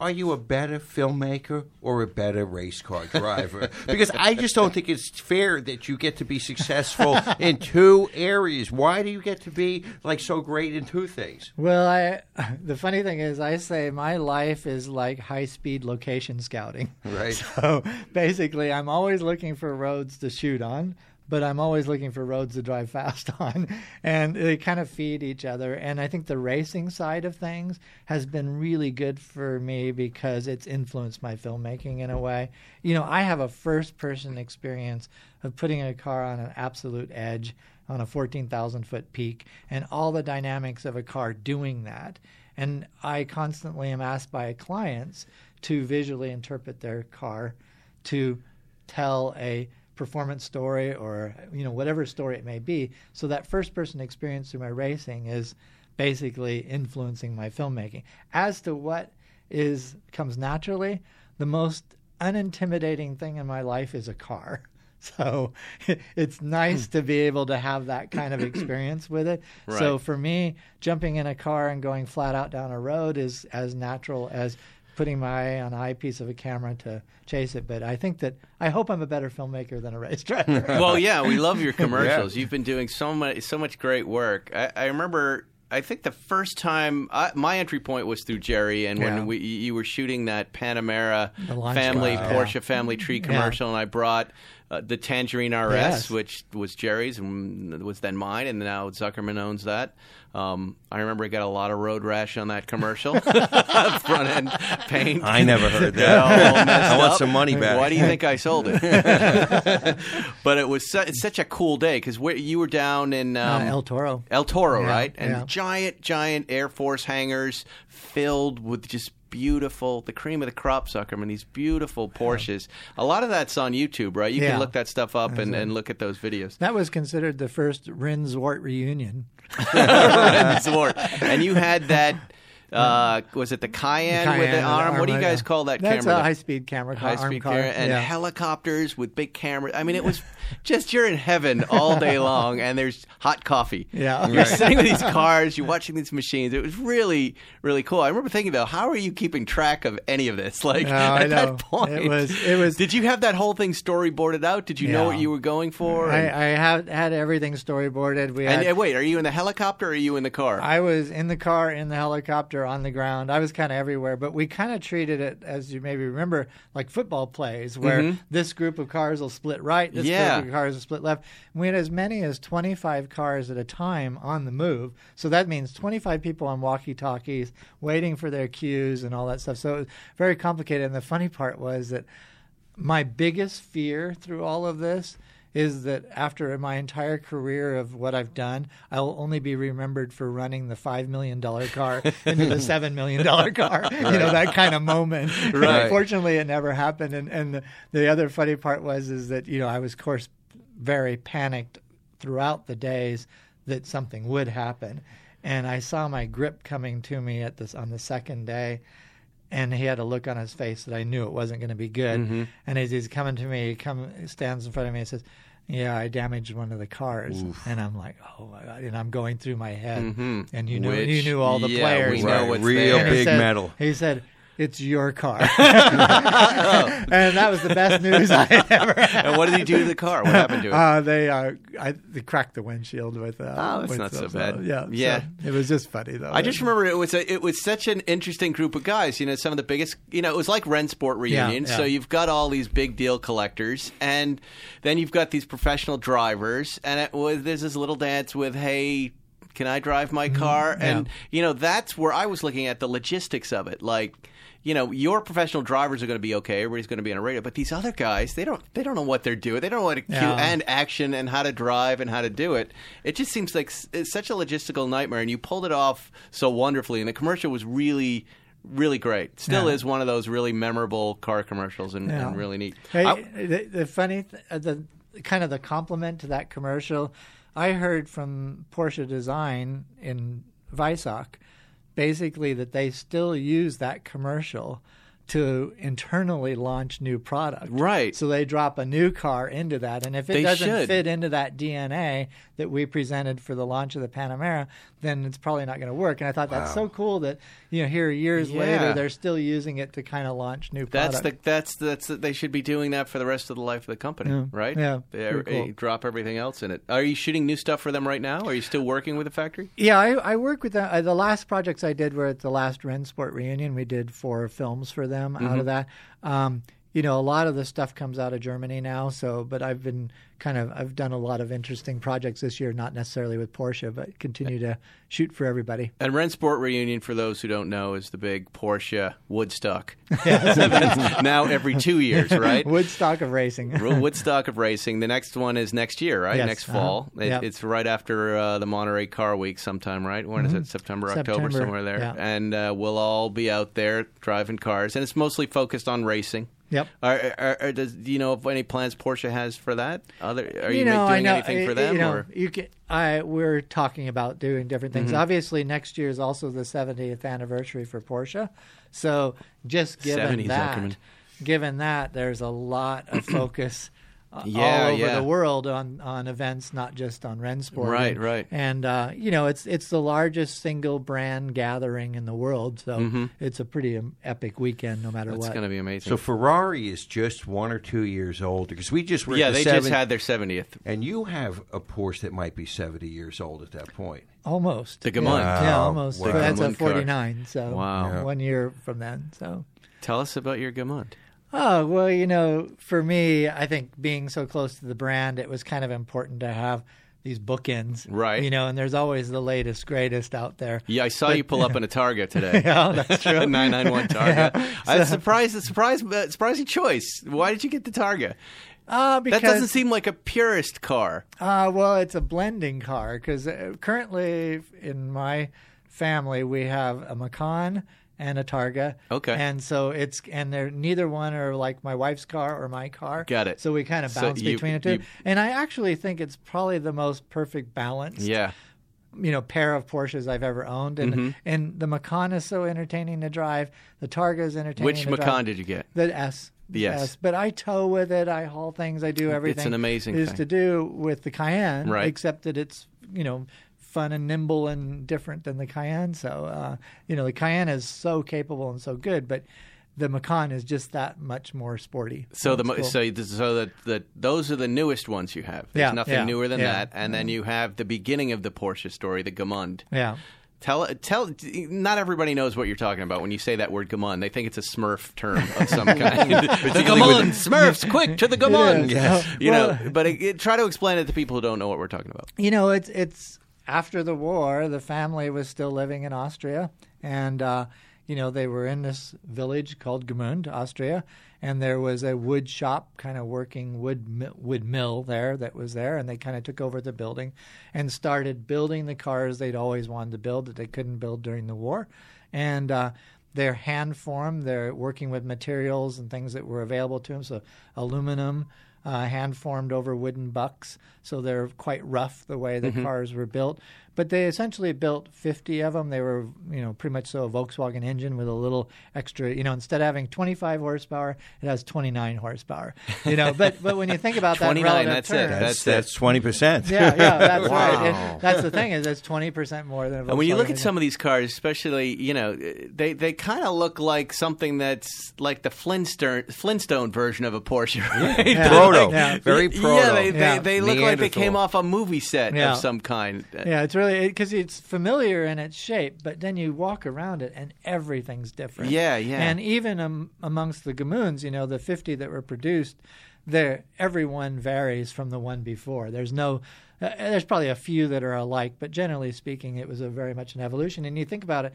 Are you a better filmmaker or a better race car driver? because I just don't think it's fair that you get to be successful in two areas. Why do you get to be like so great in two things? Well, I the funny thing is, I say my life is like high speed location scouting. Right. So basically, I'm always looking for roads to shoot on, but I'm always looking for roads to drive fast on, and they kind of feed each other. And I think the racing side of things has been really good for me because it's influenced my filmmaking in a way. You know, I have a first person experience of putting a car on an absolute edge on a 14,000 foot peak and all the dynamics of a car doing that. And I constantly am asked by clients to visually interpret their car to tell a performance story or you know whatever story it may be. So that first person experience through my racing is basically influencing my filmmaking. As to what is comes naturally the most unintimidating thing in my life is a car. So it's nice hmm. to be able to have that kind of experience with it. So for me, jumping in a car and going flat out down a road is as natural as putting my eye on an eyepiece of a camera to chase it. But I think that I hope I'm a better filmmaker than a race driver. well, yeah, we love your commercials. You've been doing so much, so much great work. I, I remember. I think the first time I, my entry point was through Jerry, and Yeah. when we, you were shooting that Panamera family car, yeah. Porsche family tree mm-hmm. commercial, and I brought uh, the Tangerine RS, Yes. which was Jerry's and was then mine, and now Zuckerman owns that. Um, I remember I got a lot of road rash on that commercial, front end paint. I never heard that. I want up. some money back. Why do you think I sold it? but it was su- it's such a cool day because you were down in um, Uh, El Toro. El Toro, Yeah, right? And yeah. giant, giant Air Force hangars filled with just beautiful, the cream of the crop, Zuckerman. These beautiful Porsches. A lot of that's on YouTube, right? You Yeah. can look that stuff up and, and look at those videos. That was considered the first Rinzwart reunion. Sword. and you had that. Uh, was it the Cayenne, with Cayenne the and arm? what do you guys yeah. call that That's camera? a high-speed camera car, High speed camera and yeah. helicopters with big cameras. I mean, it was just you're in heaven all day long, and there's hot coffee. Yeah. you're sitting with these cars, you're watching these machines. It was really, really cool. I remember thinking though, how are you keeping track of any of this? Like No, I at know. that point, It was- it was- Did you have that whole thing storyboarded out? Did you know what you were going for? I, I had had everything storyboarded. We and, had, uh, wait, are you in the helicopter or are you in the car? I was in the car, in the helicopter, on the ground. I was kind of everywhere, but we kind of treated it, as you maybe remember, like football plays, where this group of cars will split right, this Mm-hmm. Yeah. group of cars will split left. And we had as many as 25 cars at a time on the move. So that means 25 people on walkie talkies waiting for their cues and all that stuff. So it was very complicated. And the funny part was that my biggest fear through all of this is that after my entire career of what I've done, I will only be remembered for running the five million dollar car into the seven million dollar car. You know that kind of moment. Right. Fortunately, it never happened. And and the, the other funny part was is that you know I was of course very panicked throughout the days that something would happen, and I saw my grip coming to me at this on the second day and he had a look on his face that I knew it wasn't going to be good. Mm-hmm. And as he's coming to me, he come stands in front of me and says, "Yeah, I damaged one of the cars." And I'm like, "Oh my god!" And I'm going through my head, and you knew Which- you knew all the yeah, players. we know Right, what's real there. Big said- metal. He said. It's your car, and that was the best news I ever had. and what did he do to the car? What happened to it? Uh, they uh, I, they cracked the windshield with. Uh, Oh, with not so bad. uh, yeah, Yeah. so it was just funny though. I just remember it was a, it was such an interesting group of guys. You know, some of the biggest. You know, it was like Rennsport reunion. Yeah, yeah. So you've got all these big deal collectors, and then you've got these professional drivers, and it was there's this little dance with hey. Can I drive my car? And you know that's where I was looking at the logistics of it. Like, you know, your professional drivers are going to be okay. Everybody's going to be on a radio, but these other guys, they don't. They don't know what they're doing. They don't know what to cue Yeah. and action and how to drive and how to do it. It just seems like it's such a logistical nightmare, and you pulled it off so wonderfully. And the commercial was really, really great. Still Yeah. is one of those really memorable car commercials and, Yeah. and really neat. Hey, I- the, the funny, th- uh, the kind of the compliment to that commercial, I heard from Porsche Design in Weissach, basically that they still use that commercial to internally launch new product. Right. So they drop a new car into that, and if it They doesn't should. fit into that DNA that we presented for the launch of the Panamera, then it's probably not going to work. And I thought that's so cool that you know here years Yeah. later they're still using it to kind of launch new that's product. the that's that's the, they should be doing that for the rest of the life of the company, Yeah. right? Yeah, They- cool. drop everything else in it. Are you shooting new stuff for them right now? Are you still working with the factory? Yeah, I, I work with them. Uh, the last projects I did were at the last Rennsport reunion. We did four films for them out Mm-hmm. of that. Um, you know, a lot of the stuff comes out of Germany now. So, but I've been kind of I've done a lot of interesting projects this year, not necessarily with Porsche, but continue to shoot for everybody. And Rennsport reunion, for those who don't know, is the big Porsche Woodstock. Now every two years, right? Woodstock of racing. Woodstock of racing. The next one is next year, right? Yes, Next uh-huh. fall. It, Yep. It's right after uh, the Monterey Car Week, sometime, right? When is it? September, October, Mm-hmm. September, somewhere there. yeah. And uh, we'll all be out there driving cars, and it's mostly focused on racing. Yep. Are, are, are, does do you know of any plans Porsche has for that? Other are you, know, doing know, anything for uh, them? You know, or? you can. I we're talking about doing different Mm-hmm. things. Obviously, next year is also the 70th anniversary for Porsche. So just given 70, that, given that, there's a lot of focus. Uh, Yeah, all over yeah. the world on, on events, not just on Rennsport. Right, and, right. And uh, you know, it's it's the largest single brand gathering in the world, so it's a pretty um, epic weekend, no matter It's what. going to be amazing. So Ferrari is just one or two years old because we just were yeah, the they seven- just had their 70th. and you have a Porsche that might be seventy years old at that point. Almost. The Gmund. Yeah, yeah almost. Wow. That's a 49, so Wow. Yeah. one year from then. So Tell us about your Gmund. Oh, well, you know, for me, I think being so close to the brand, it was kind of important to have these bookends. Right. You know, and there's always the latest, greatest out there. Yeah, I saw you pull up in a Targa today. Yeah, that's true. 991 Targa. Yeah, so- surprised. Surprise, uh, surprising choice. Why did you get the Targa? Uh, because, That doesn't seem like a purist car. Uh, well, it's a blending car because uh, currently in my family we have a Macan and a Targa. Okay. And so it's and they're neither one are like my wife's car or my car. Got it. So we kind of So bounce you- between the two. you- and I actually think it's probably the most perfect balance. Yeah. You know, pair of Porsches I've ever owned, and Mm-hmm. and the Macan is so entertaining to drive. The Targa is entertaining. Which Macan drive. did you get? The S. The S. But I tow with it. I haul things. I do everything. It's an amazing is thing. to do with the Cayenne, Right. Except that it's you know fun and nimble and different than the Cayenne. So uh, you know the Cayenne is so capable and so good, but the Macan is just that much more sporty. So the cool. so so that that those are the newest ones you have. There's Yeah, nothing yeah, newer than yeah. that, and then you have the beginning of the Porsche story, the Gmund. yeah. Tell tell. Not everybody knows what you're talking about when you say that word Gmund. They think it's a Smurf term of some kind. the Gmund, Smurfs, quick to the Gmund. is. Yes. You know, but it, it- try to explain it to people who don't know what we're talking about. You know, it's it's after the war. The family was still living in Austria, and uh, you know they were in this village called Gmund, Austria, and there was a wood shop, kind of working wood wood mill there that was there, and they kind of took over the building and started building the cars they'd always wanted to build that they couldn't build during the war, and. Uh, they're hand formed. They're working with materials and things that were available to them. So aluminum, uh, hand formed over wooden bucks. So they're quite rough the way the cars were built. But they essentially built 50 of them. They were, you know, pretty much so a Volkswagen engine with a little extra, you know, instead of having 25 horsepower, it has 29 horsepower. You know, but but when you think about that, 29, relative that's it. terms, That's That's that's twenty percent. yeah, yeah, that's right. And that's the thing is it's 20% more than a Volkswagen And when you look at engine. some of these cars, especially, you know, they they kind of look like something that's like the Flintstone Flintstone version of a Porsche. Right? Yeah. Proto. Yeah. Very Yeah, proto. they, they, Yeah. they look like they came off a movie set Yeah. of some kind. Yeah, it's really because it's familiar in its shape, but then you walk around it and everything's different. Yeah, yeah. And even um, amongst the Gmunds, you know, the 50 that were produced, there everyone varies from the one before. There's no, uh, there's probably a few that are alike, but generally speaking, it was a very much an evolution. And you think about it.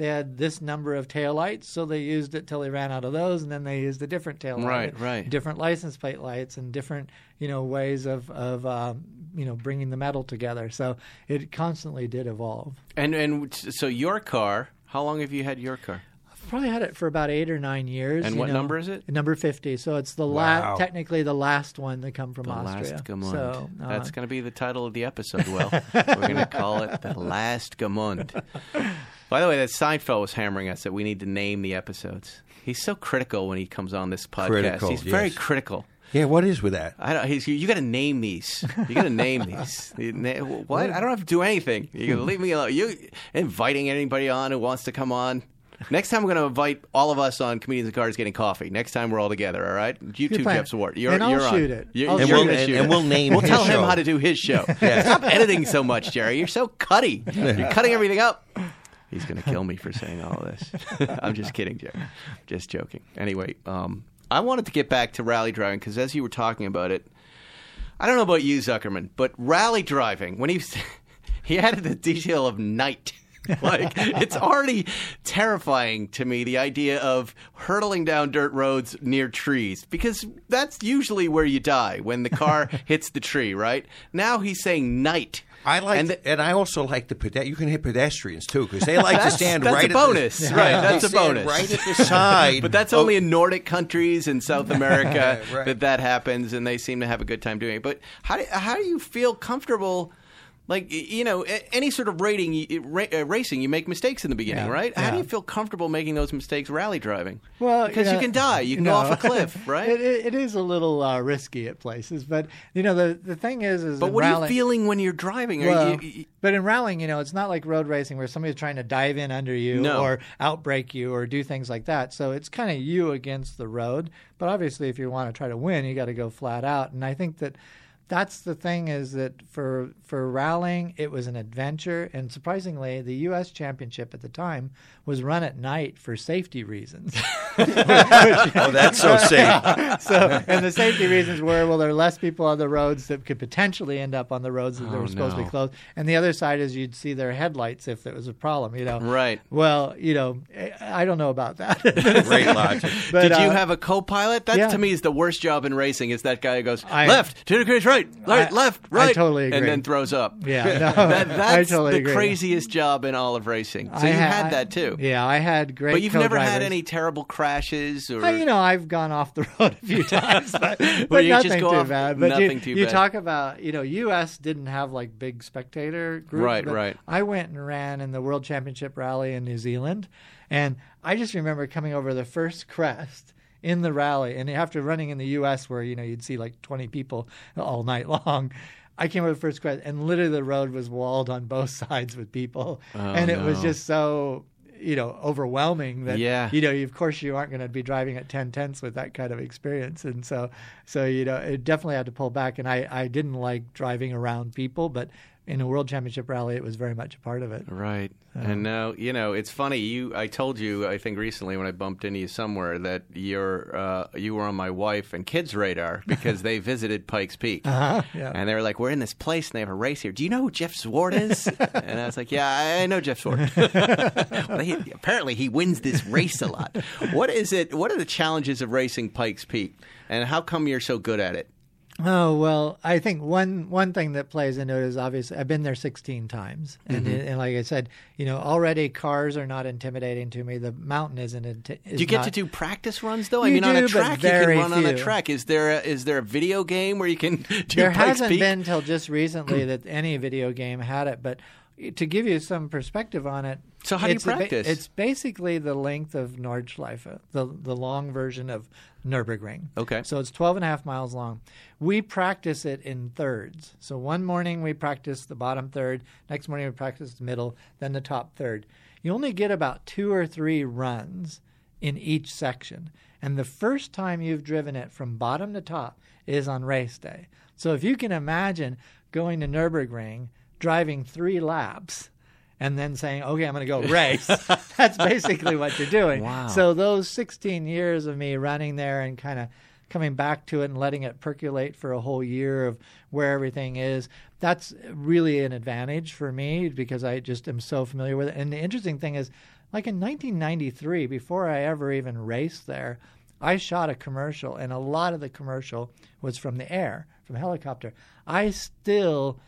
They had this number of taillights, so they used it till they ran out of those, and then they used a different taillight, Right, right. different license plate lights, and different, you know, ways of of um, you know bringing the metal together. So it constantly did evolve. And and so your car, how long have you had your car? I've probably had it for about eight or nine years. And what know. number is it? Number fifty. So it's the Wow. last, technically the last one to come from The Austria. Last Gmund. So uh, That's going to be the title of the episode, Well, We're going to call it The Last Gmund. By the way, that Seinfeld was hammering us that we need to name the episodes. He's so critical when he comes on this podcast. Critical, He's very yes. critical. Yeah, what is with that? I don't. He's, you got to name these. You got to name these. Na- What? I don't have to do anything. You can leave me alone. You inviting anybody on who wants to come on. Next time, we're going to invite all of us on comedians and cars getting coffee. Next time, we're all together. All right. You Good two, plan. Jeff Zwart. You're, And I'll you're on. shoot it. You're, I'll you're shoot gonna. And- shoot and we'll name We'll tell him how to do his show. Stop editing so much, Jerry. You're so cutty. You're cutting everything up. He's going to kill me for saying all this. I'm just kidding, Jerry. Just joking. Anyway, um, I wanted to get back to rally driving because as you were talking about it, I don't know about you, Zuckerman, but rally driving when he was, he added the detail of night. like it's already terrifying to me the idea of hurtling down dirt roads near trees because that's usually where you die when the car hits the tree, right? Now he's saying night. I like, And and, I also like the pede- you can hit pedestrians too because they like to stand that's a right. bonus. at the, bonus Right, Yeah, that's a bonus. right at the side. But that's only in Nordic countries in South America Right. that that happens, and they seem to have a good time doing it. But how do, how do you feel comfortable? Like you know, any sort of rating, ra- uh, racing, you make mistakes in the beginning, Yeah, right? How do you feel comfortable making those mistakes rally driving? Well, because you know, can die, you can no. go off a cliff, right? it, it, it is a little uh, risky at places, but you know the the thing is, is but what are you feeling when you're driving? Well, you, you- but in rallying, you know, it's not like road racing where somebody's trying to dive in under you No. or outbrake you or do things like that. So it's kind of you against the road. But obviously, if you want to try to win, you got to go flat out. And I think that that's the thing is that for for rallying, it was an adventure. And surprisingly, the U.S. Championship at the time was run at night for safety reasons. oh, that's so safe. so, and the safety reasons were well, there are less people on the roads that could potentially end up on the roads that Oh, were supposed to be closed. And the other side is you'd see their headlights if there was a problem. You know, Right. Well, you know, I I don't know about that. Great logic. But, Did you uh, have a co-pilot? That yeah. to me is the worst job in racing. Is that guy who goes I- left, two degrees right, right, I- left, I right, totally and then throws up. Yeah, no, that, I that's totally the agree. craziest job in all of racing. So I you ha- had that too. Yeah, I had great. But you've never had any terrible crashes or I, you know, I've gone off the road a few times, but, but Well, you just nothing too off- bad. But nothing you, too you bad. talk about, you know, U.S. didn't have like big spectator group. Right, right. I went and ran in the World Championship rally in New Zealand, and I just remember coming over the first crest in the rally, and after running in the U.S. where you know you'd see like 20 people all night long. I came over the first crest, and literally the road was walled on both sides with people, oh, and it was Oh, just so you know overwhelming that Yeah. you know of course you aren't going to be driving at 10 tenths with that kind of experience and so so you know it definitely had to pull back and i i didn't like driving around people but in a world championship rally it was very much a part of it Right. Uh, and now, you know, it's funny. You, I told you, I think recently when I bumped into you somewhere that you're, uh, you were on my wife and kids' radar because they visited Pikes Peak, uh-huh, yeah and they were like, "We're in this place and they have a race here. Do you know who Jeff Zwart is?" and I was like, "Yeah, I, I know Jeff Zwart. well, he, apparently, he wins this race a lot. What is it? What are the challenges of racing Pikes Peak, and how come you're so good at it?" Oh well, I think one one thing that plays into it is obviously I've been there 16 times, and, Mm-hmm. and like I said, you know, already cars are not intimidating to me. The mountain isn't. Inti- is Do you get not- to do practice runs though? I mean, on a track, you can run on a track. Is there a, is there a video game where you can do there hasn't Peak? been till just recently that any video game had it but to give you some perspective on it So how do you it's a ba- practice? it's basically the length of nordschleife uh, the, the long version of nürburgring Okay. so it's 12 and a half miles long we practice it in thirds so one morning we practice the bottom third next morning we practice the middle then the top third you only get about two or three runs in each section. And the first time you've driven it from bottom to top is on race day. So if you can imagine going to Nürburgring, driving three laps, and then saying, okay, I'm going to go race, that's basically what you're doing. Wow. So those 16 years of me running there and kind of coming back to it and letting it percolate for a whole year of where everything is that's really an advantage for me because i just am so familiar with it and the interesting thing is like in 1993 before i ever even raced there i shot a commercial and a lot of the commercial was from the air from helicopter i still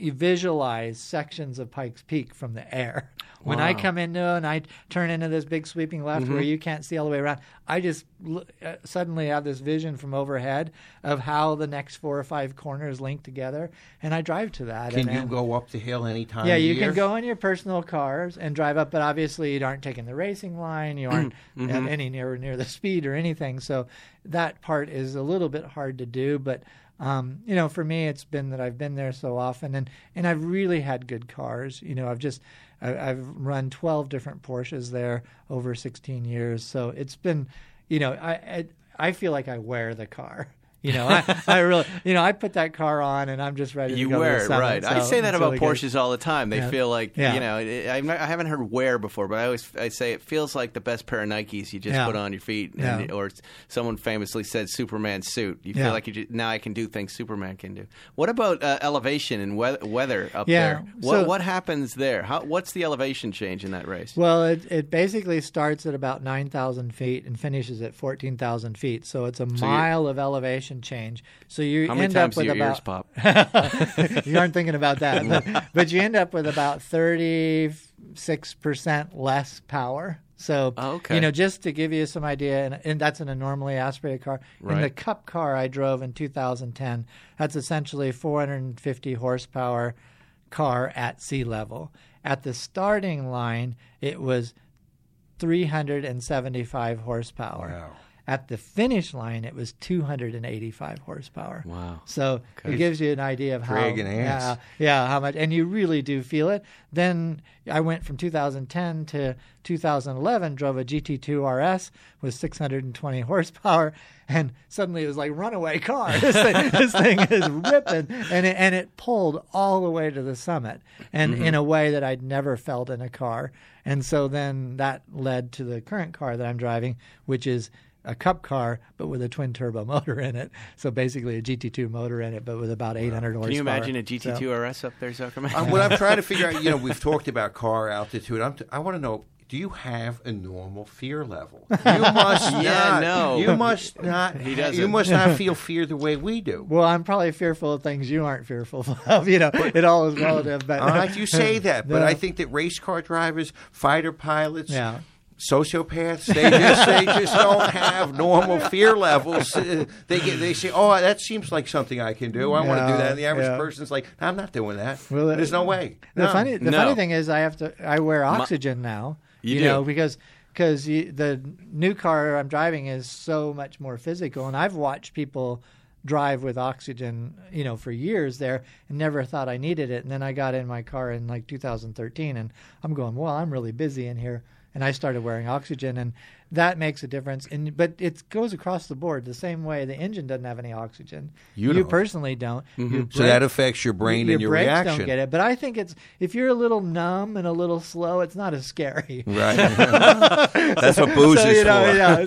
visualize sections of Pikes Peak from the air. When I come into and I turn into this big sweeping left where you can't see all the way around, I just l- uh, suddenly have this vision from overhead of how the next four or five corners link together, and I drive to that. Can and, you and- go up the hill anytime? yeah, you year? can go in your personal cars and drive up, but obviously you aren't taking the racing line. You aren't Mm-hmm. at any near near the speed or anything. So that part is a little bit hard to do. But um, you know, for me, it's been that I've been there so often, and and I've really had good cars. You know, I've just I, I've run twelve different Porsches there over sixteen years. So it's been, you know, I I, I feel like I wear the car. You know, I, I really, you know, I put that car on and I'm just ready You to go. to wear the it, right? I say that about really good. Porsches all the time. They Yeah. feel like Yeah. you know. It, I, I haven't heard wear before, but I always I say it feels like the best pair of Nikes you just Yeah. put on your feet. Yeah. And, Or someone famously said Superman suit. You feel like you just, now I can do things Superman can do. What about uh, elevation and weather, weather up there? What so- what happens there? How, what's the elevation change in that race? Well, it, it basically starts at about 9,000 feet and finishes at 14,000 feet. So it's a you're- mile of elevation change. So you How end up do with your about ears pop? you aren't thinking about that, but, but you end up with about 36% less power. So, Oh, okay. you know, just to give you some idea, and, and that's in a normally aspirated car. In the Cup car I drove in 2010, that's essentially 450 horsepower car at sea level. At the starting line, it was 375 horsepower. Wow. At the finish line, it was 285 horsepower. Wow. So it gives you an idea of how yeah, yeah, how much, and you really do feel it. Then I went from 2010 to 2011, drove a GT2 RS with 620 horsepower, and suddenly it was like runaway car. This thing, this thing is ripping, and it, and it pulled all the way to the summit, and mm-hmm. in a way that I'd never felt in a car. And so then that led to the current car that I'm driving, which is a cup car, but with a twin turbo motor in it. So basically a GT2 motor in it, but with about 800 horsepower. Can you imagine a GT2 So- RS up there, Zuckerman? Uh, what I'm trying to figure out, you know, we've talked about car altitude. I'm t- I want to know. Do you have a normal fear level? You must Yeah, not. no. You must not. He doesn't. You must not feel fear the way we do. Well, I'm probably fearful of things you aren't fearful of. You know, it all is relative. But All right, you say that, but No. I think that race car drivers, fighter pilots, Yeah. Sociopaths, they just they just don't have normal fear levels. Uh, They get they say, "Oh, that seems like something I can do. I want to do that." And the average yeah. person's like, "I'm not doing that. Well, There's no way." The No. funny, the No. funny thing is, I have to. I wear oxygen now. You do. know because because the new car I'm driving is so much more physical, and I've watched people drive with oxygen, you know, for years there, and never thought I needed it. And then I got in my car in like 2013, and I'm going, well, I'm really busy in here, and I started wearing oxygen, and that makes a difference. And but it goes across the board the same way. The engine doesn't have any oxygen. You don't. personally don't. Mm-hmm. Your So that affects your brain your and your brakes reaction. don't get it. But I think it's if you're a little numb and a little slow, it's not as scary. Right. That's what booze so is you know, for. yeah,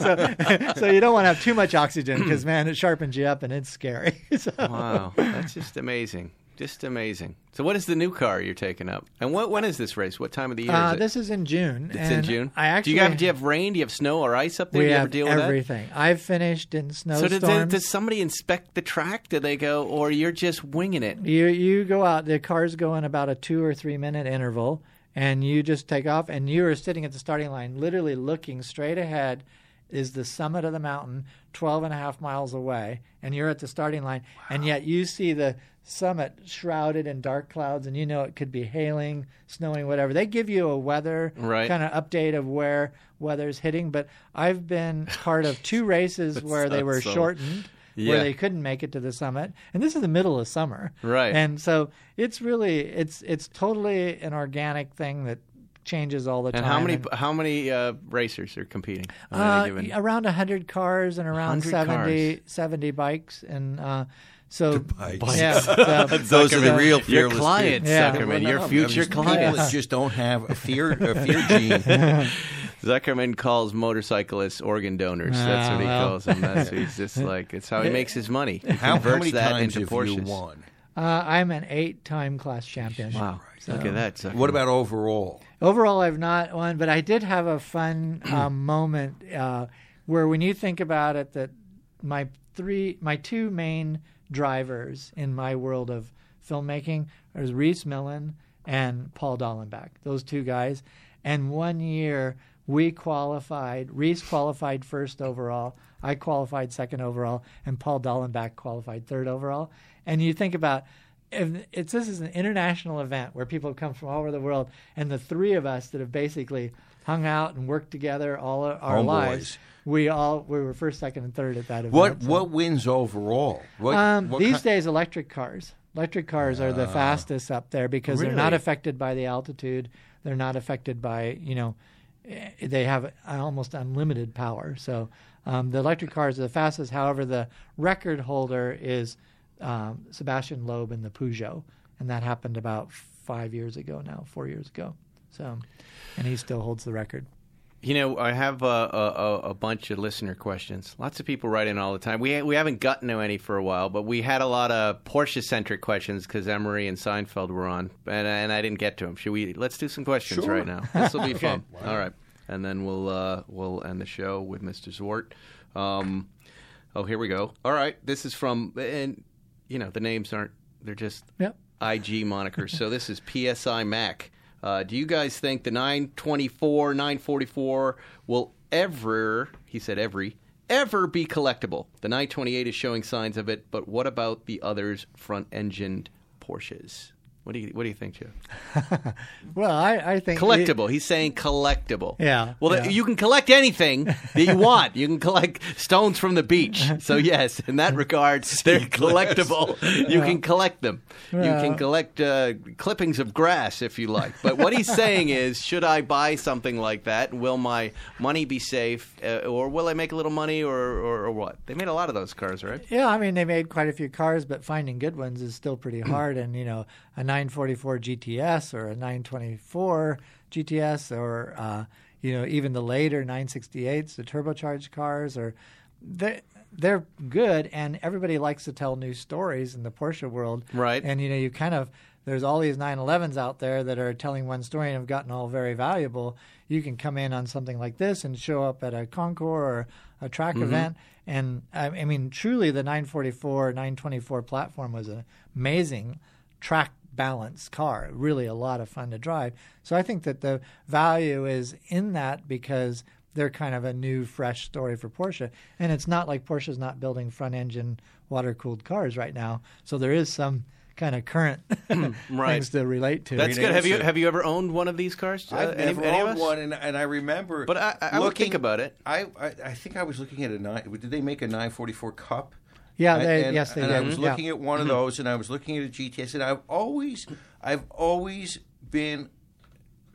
so, so you don't want to have too much oxygen because man, it sharpens you up and it's scary. So- wow, that's just amazing. Just amazing. So, what is the new car you're taking up? And what, when is this race? What time of the year Uh, is it? this is in June. it's in June. I actually do you have do you have rain? Do you have snow or ice up there? we do you have ever deal with everything. I've finished in that? So, snowstorms. does, does somebody inspect the track? Do they go, or you're just winging it? You you go out. The cars go in about a two or three minute interval, and you just take off. And you are sitting at the starting line, literally looking straight ahead. Is the summit of the mountain 12 and a half miles away, and you're at the starting line, and yet you see the summit shrouded in dark clouds, and you know it could be hailing, snowing, whatever. They give you a weather Right. kind of update of where weather's hitting, but I've been part of two races where they were so- shortened, Yeah. where they couldn't make it to the summit, and this is the middle of summer, Right. And so it's really it's it's totally an organic thing that changes all the And time. how many And, how many uh, racers are competing? on uh, any given- around 100 cars and around 100 70, 70 bikes and uh, so bikes. yeah so- Those are the so- real your fearless clients, Yeah. people. Zuckerman, your future I mean, clients. People just don't have a fear a fear gene. Zuckerman calls motorcyclists organ donors. That's what he Ah, well. calls them. That's he's just like it's how he makes his money. He How, how converts many that times into have Porsches. you won? uh, I'm an eight-time class champion. Wow, look at that. Zuckerman. What about overall? Overall, I've not won, but I did have a fun uh, moment uh, where, when you think about it, that my three, my two main drivers in my world of filmmaking are Rhys Millen and Paul Dallenbach. Those two guys, and one year we qualified. Rhys qualified first overall. I qualified second overall, and Paul Dallenbach qualified third overall. And you think about if it's this is an international event where people come from all over the world, and the three of us that have basically hung out and worked together all our Homeboys. lives, we all we were first, second, and third at that event. What so- what wins overall? What, um, what these ki- days, electric cars. Electric cars are the fastest up there because they're not affected by the altitude. They're not affected by you know, eh, they have almost unlimited power. So um, the electric cars are the fastest. However, the record holder is um, Sébastien Loeb in the Peugeot, and that happened about five years ago now, four years ago. So, and he still holds the record. You know, I have a, a, a- a bunch of listener questions. Lots of people write in all the time. We we haven't gotten to any for a while, but we had a lot of Porsche centric questions because Emory and Seinfeld were on, and and I didn't get to them. Should we? Let's do some questions Sure. right now. This will be fun. All right, and then we'll uh, we'll end the show with Mr. Zwart. Um, oh, here we go. All right, this is from and you know the names aren't they're just Yep. IG monikers. so this is PSI Mac. Uh, do you guys think the 924, 944 will ever, he said every, ever be collectible? The 928 is showing signs of it, but what about the others front engined Porsches? What do you What do you think, Jeff? Well, I, I think Collectible. He's saying collectible. Yeah, Well, yeah. you can collect anything that you want. You can collect stones from the beach. So yes, in that regard, they're collectible. You can collect them. You can collect uh, clippings of grass if you like. But what he's saying is, should I buy something like that? Will my money be safe, uh, or will I make a little money, or, or or what? They made a lot of those cars, right? Yeah, I mean they made quite a few cars, but finding good ones is still pretty hard. And you know, a 944 GTS or a 924 GTS, or uh, you know, even the later 968s, the turbocharged cars, or they they're good, and everybody likes to tell new stories in the Porsche world. Right. And you know, you kind of there's all these 911s out there that are telling one story and have gotten all very valuable. You can come in on something like this and show up at a concours or a track event. And I, I mean, truly, the 944, 924 platform was an amazing track balanced car. Really, a lot of fun to drive. So I think that the value is in that because they're kind of a new, fresh story for Porsche. And it's not like Porsche's not building front engine water cooled cars right now. So there is some kind of current Right. things to relate to. That's Great good. Have you. Have you ever owned one of these cars? Uh, I've any- never any owned us? one, and, and I remember. But I- I- I would think about it. I, I I think I was looking at a nine. Did they make a 944 Cup? Yeah, And- they- and, yes, they and did. I was Yeah. looking at one of those, and I was looking at a GTS, and I've always, I've always been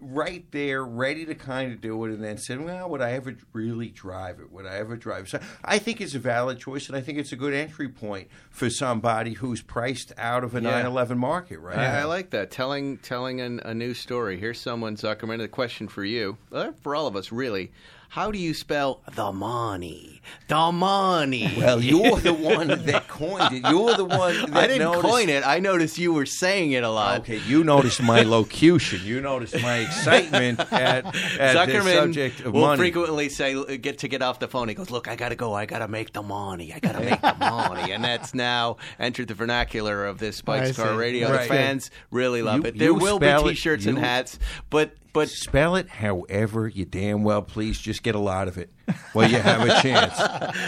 right there, ready to kind of do it, and then said, "Well, would I ever really drive it? Would I ever drive?" it? So I think it's a valid choice, and I think it's a good entry point for somebody who's priced out of a Yeah. 911 market, right? I, I like that telling telling an, a new story. Here's someone Zuckerman. A question for you, uh, for all of us, really. How do you spell the money? The money. Well, you're the one that coined it. You're the one that I didn't noticed. coin it. I noticed you were saying it a lot. Okay, you noticed my locution. You noticed my excitement at, at the Zuckerman subject of will money. frequently say, "Get to get off the phone." He goes, "Look, I gotta go. I gotta make the money. I gotta make the money." And that's now entered the vernacular of this Spikes Car. Radio. Right. The fans really love You- it. There will be T-shirts and hats, but but Spell it however you damn well please. Just get a lot of it while you have a chance.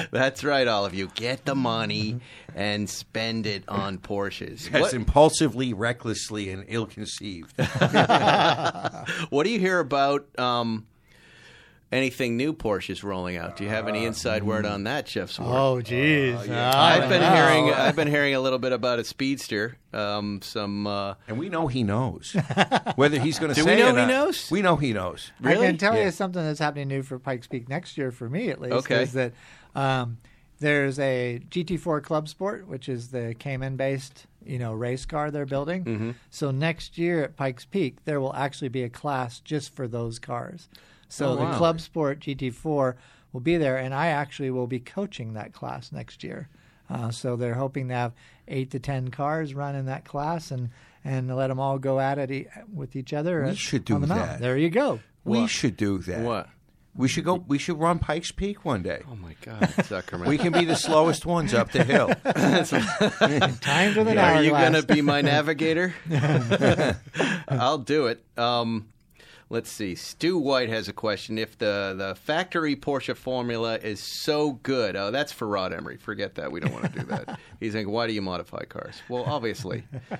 That's right, all of you. Get the money and spend it on Porsches. What, impulsively, recklessly, and ill-conceived. what do you hear about um, anything new Porsche is rolling out? Do you have Uh, any inside word on that, Jeff Zwart? Oh, geez. I've been hearing I've been hearing a little bit about a speedster. Um, some uh, and we know he knows whether he's going to Do say we know he not. knows? We know he knows. I can tell Yeah. you something that's happening new for Pikes Peak next year, for me at least, Okay. is that um, there's a GT4 Club Sport, which is the Cayman-based, you know, race car they're building. Mm-hmm. So next year at Pikes Peak, there will actually be a class just for those cars. So Oh, the. Club Sport GT4 will be there, and I actually will be coaching that class next year. Uh, so they're hoping to have eight to ten cars run in that class, and and let them all go at it e- with each other. We at- should do on the mountain. that. There you go. We should do that. what? We should go. We should run Pikes Peak one day. Oh my God, Zuckerman! We can be the slowest ones up the hill. Time to the Are you going to be my navigator? I'll do it. Um, let's see. Stu White has a question. If the, the factory Porsche formula is so good, oh, that's for Rod Emory. Forget that. We don't want to do that. He's like, why do you modify cars? Well, obviously,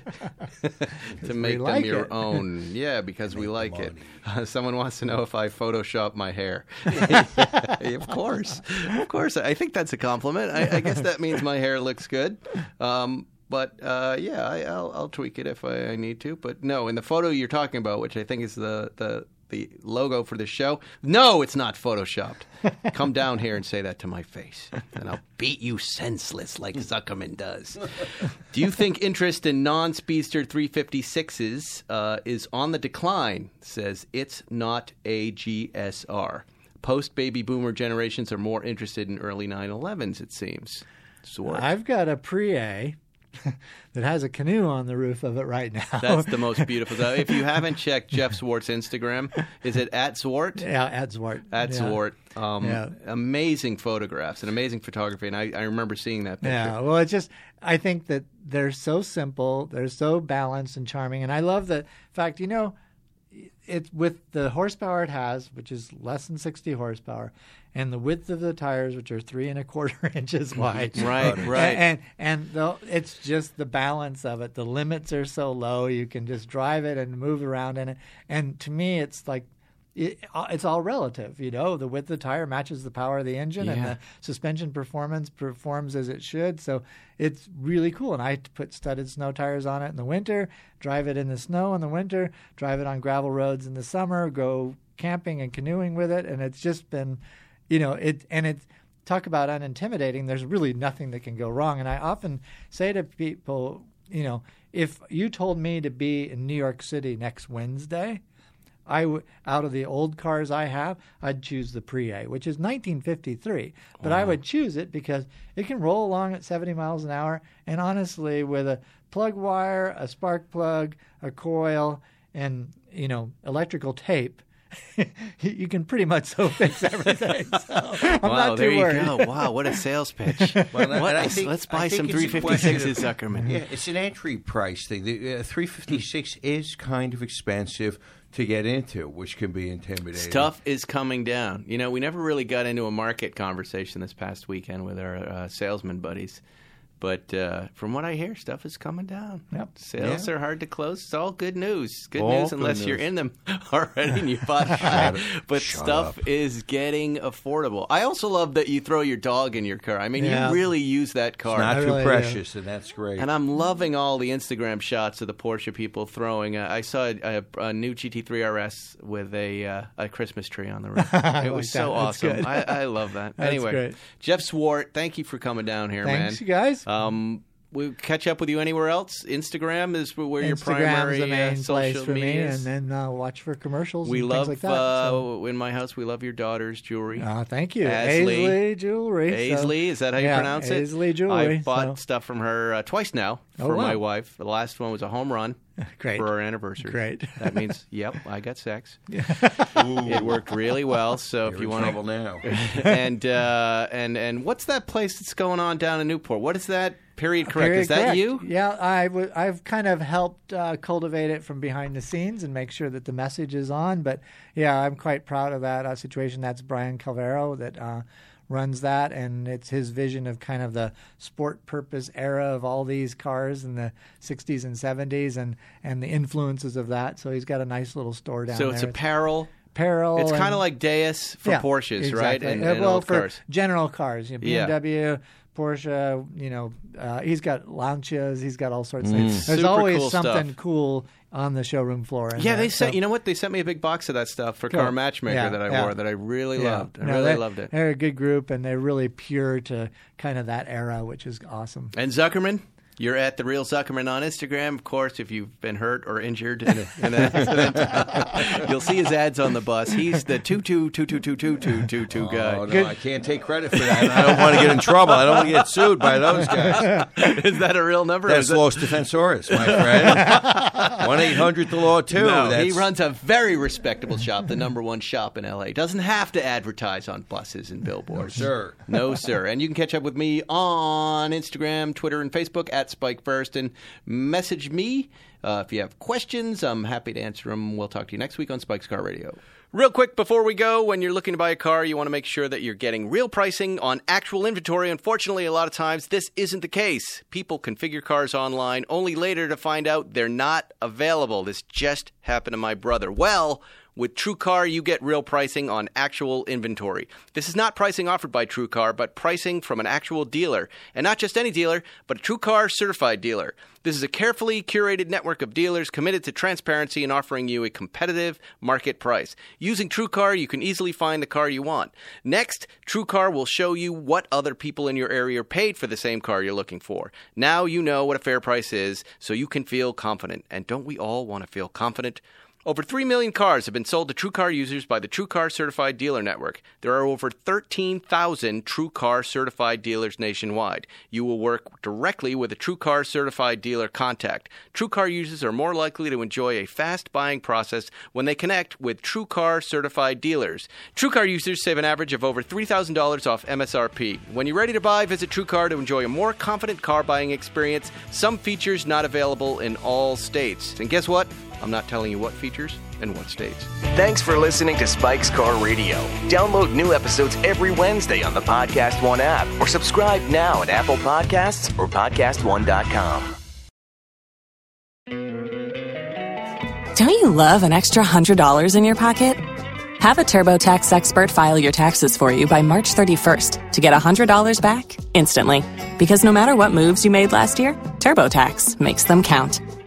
to make them like your it. own. Yeah, because we like it. someone wants to know if I Photoshop my hair. of course, of course. I think that's a compliment. I, I guess that means my hair looks good. Um, but uh, yeah, I, I'll, I'll tweak it if I, I need to. But no, in the photo you're talking about, which I think is the the the logo for the show. No, it's not photoshopped. Come down here and say that to my face, and I'll beat you senseless like Zuckerman does. Do you think interest in non-speedster 356s uh, is on the decline? Says it's not a GSR. Post baby boomer generations are more interested in early 911s. It seems. Zwart. I've got a Pre-A that has a canoe on the roof of it right now. That's the most beautiful. though. If you haven't checked Jeff Zwart's Instagram, is it at Zwart? yeah, at Zwart. At yeah. Zwart. Um, Yeah. Amazing photographs and amazing photography. And I, I remember seeing that picture. Yeah, well, it's just I think that they're so simple, they're so balanced and charming, and I love the fact. You know, it's with the horsepower it has, which is less than 60 horsepower, and the width of the tires, which are three and a quarter inches mm, wide. Right, right. And and the, it's just the balance of it. The limits are so low, you can just drive it and move around in it. And to me, it's like it, uh, it's all relative, you know. The width of the tire matches the power of the engine, and the suspension performance performs as it should. So it's really cool. And I put studded snow tires on it in the winter, drive it in the snow in the winter, drive it on gravel roads in the summer, go camping and canoeing with it, and it's just been, you know, it and it. Talk about unintimidating. There's really nothing that can go wrong. And I often say to people, you know, if you told me to be in New York City next Wednesday, I w- out of the old cars I have, I'd choose the Pre-A, which is 1953. But I would choose it because it can roll along at 70 miles an hour, and honestly, with a plug wire, a spark plug, a coil, and you know electrical tape. you can pretty much so fix everything. So I'm wow, not there too you worried. go. Wow, what a sales pitch. Well, and I- What and I a- think- let's buy some it's 356s, of- Zuckerman. Yeah, it's an entry price thing. The uh, 356 is kind of expensive to get into, which can be intimidating. Stuff is coming down. You know, we never really got into a market conversation this past weekend with our uh, salesman buddies. But uh, from what I hear, stuff is coming down. Yep. Sales Yeah. are hard to close. It's all good news. Good All news good unless you're in them already and you bought high. But Shut stuff up. is getting affordable. I also love that you throw your dog in your car. I mean, Yeah. you really use that car. Not I too really do. precious, and that's great. And I'm loving all the Instagram shots of the Porsche people throwing. Uh, I saw a, a, a new GT3 RS with a uh, a Christmas tree on the roof. I it was like so that. Awesome. I, I love that. That's anyway, great. Jeff Zwart, thank you for coming down here, Thanks, man. you guys. Um, we catch up with you anywhere else. Instagram is where your Instagram's primary the main uh, social place for media me, is. and then uh, watch for commercials. we and love things like that. uh, so. in my house. We love your daughter's jewelry. Uh, thank you. Aisley. Aisley Jewelry. so- Aisley, is that how you yeah, pronounce it? Aisley Jewelry. I bought so- stuff from her uh, twice now Oh, for wow. my wife. The last one was a home run Great. for our anniversary. Great. That means, yep, I got sex. It worked really well. So if You're you in want trouble now. and uh, and and what's that place that's going on down in Newport? What is that? Period. Correct. Very is that correct. you? Yeah, I w- I've kind of helped uh, cultivate it from behind the scenes and make sure that the message is on. But yeah, I'm quite proud of that uh, situation. That's Brian Calvero that uh, runs that, and it's his vision of kind of the sport purpose era of all these cars in the 60s and 70s, and and the influences of that. So he's got a nice little store down So there. So it's apparel. apparel. It's kind of like Deus for Yeah, Porsches, right? And, and well, for cars. general cars, you know, Yeah. BMW, Porsche. You know, uh, he's got Lancias. He's got all sorts of things. There's Mm. Super always cool something stuff. cool on the showroom floor. and Yeah, they sent. so- You know what? They sent me a big box of that stuff for Cool. Car Matchmaker Yeah, that I yeah. wore that I really Yeah. loved. I No, really loved it. They're a good group, and they're really pure to kind of that era, which is awesome. And Zuckerman, you're at the real Zuckerman on Instagram. Of course, if you've been hurt or injured in, a, in an accident, you'll see his ads on the bus. He's the two two two two two two two two two guy. Oh, no, I can't take credit for that. I don't want to get in trouble. I don't want to get sued by those guys. Is that a real number? That's is that- Los Defensores, my friend. One eight hundred the law too. No, That's, he runs a very respectable shop, the number one shop in LA. Doesn't have to advertise on buses and billboards. sir. No, sir. And you can catch up with me on Instagram, Twitter, and Facebook at Spike First, and message me uh, if you have questions. I'm happy to answer them. We'll talk to you next week on Spike's Car Radio. Real quick before we go, when you're looking to buy a car, you want to make sure that you're getting real pricing on actual inventory. Unfortunately, a lot of times this isn't the case. People configure cars online only later to find out they're not available. This just happened to my brother. Well, with TrueCar, you get real pricing on actual inventory. This is not pricing offered by TrueCar, but pricing from an actual dealer. And not just any dealer, but a TrueCar certified dealer. This is a carefully curated network of dealers committed to transparency and offering you a competitive market price. Using TrueCar, you can easily find the car you want. Next, TrueCar will show you what other people in your area paid for the same car you're looking for. Now you know what a fair price is, so you can feel confident. And don't we all want to feel confident? Over 3 million cars have been sold to TrueCar users by the TrueCar Certified Dealer Network. There are over 13,000 TrueCar certified dealers nationwide. You will work directly with a TrueCar certified dealer contact. TrueCar users are more likely to enjoy a fast buying process when they connect with TrueCar certified dealers. TrueCar users save an average of over $3,000 off MSRP. When you're ready to buy, visit TrueCar to enjoy a more confident car buying experience. Some features not available in all states. And guess what? I'm not telling you what features and what states. Thanks for listening to Spike's Car Radio. Download new episodes every Wednesday on the Podcast One app or subscribe now at Apple Podcasts or PodcastOne.com. Don't you love an extra $100 in your pocket? Have a TurboTax expert file your taxes for you by March 31st to get $100 back instantly. Because no matter what moves you made last year, TurboTax makes them count.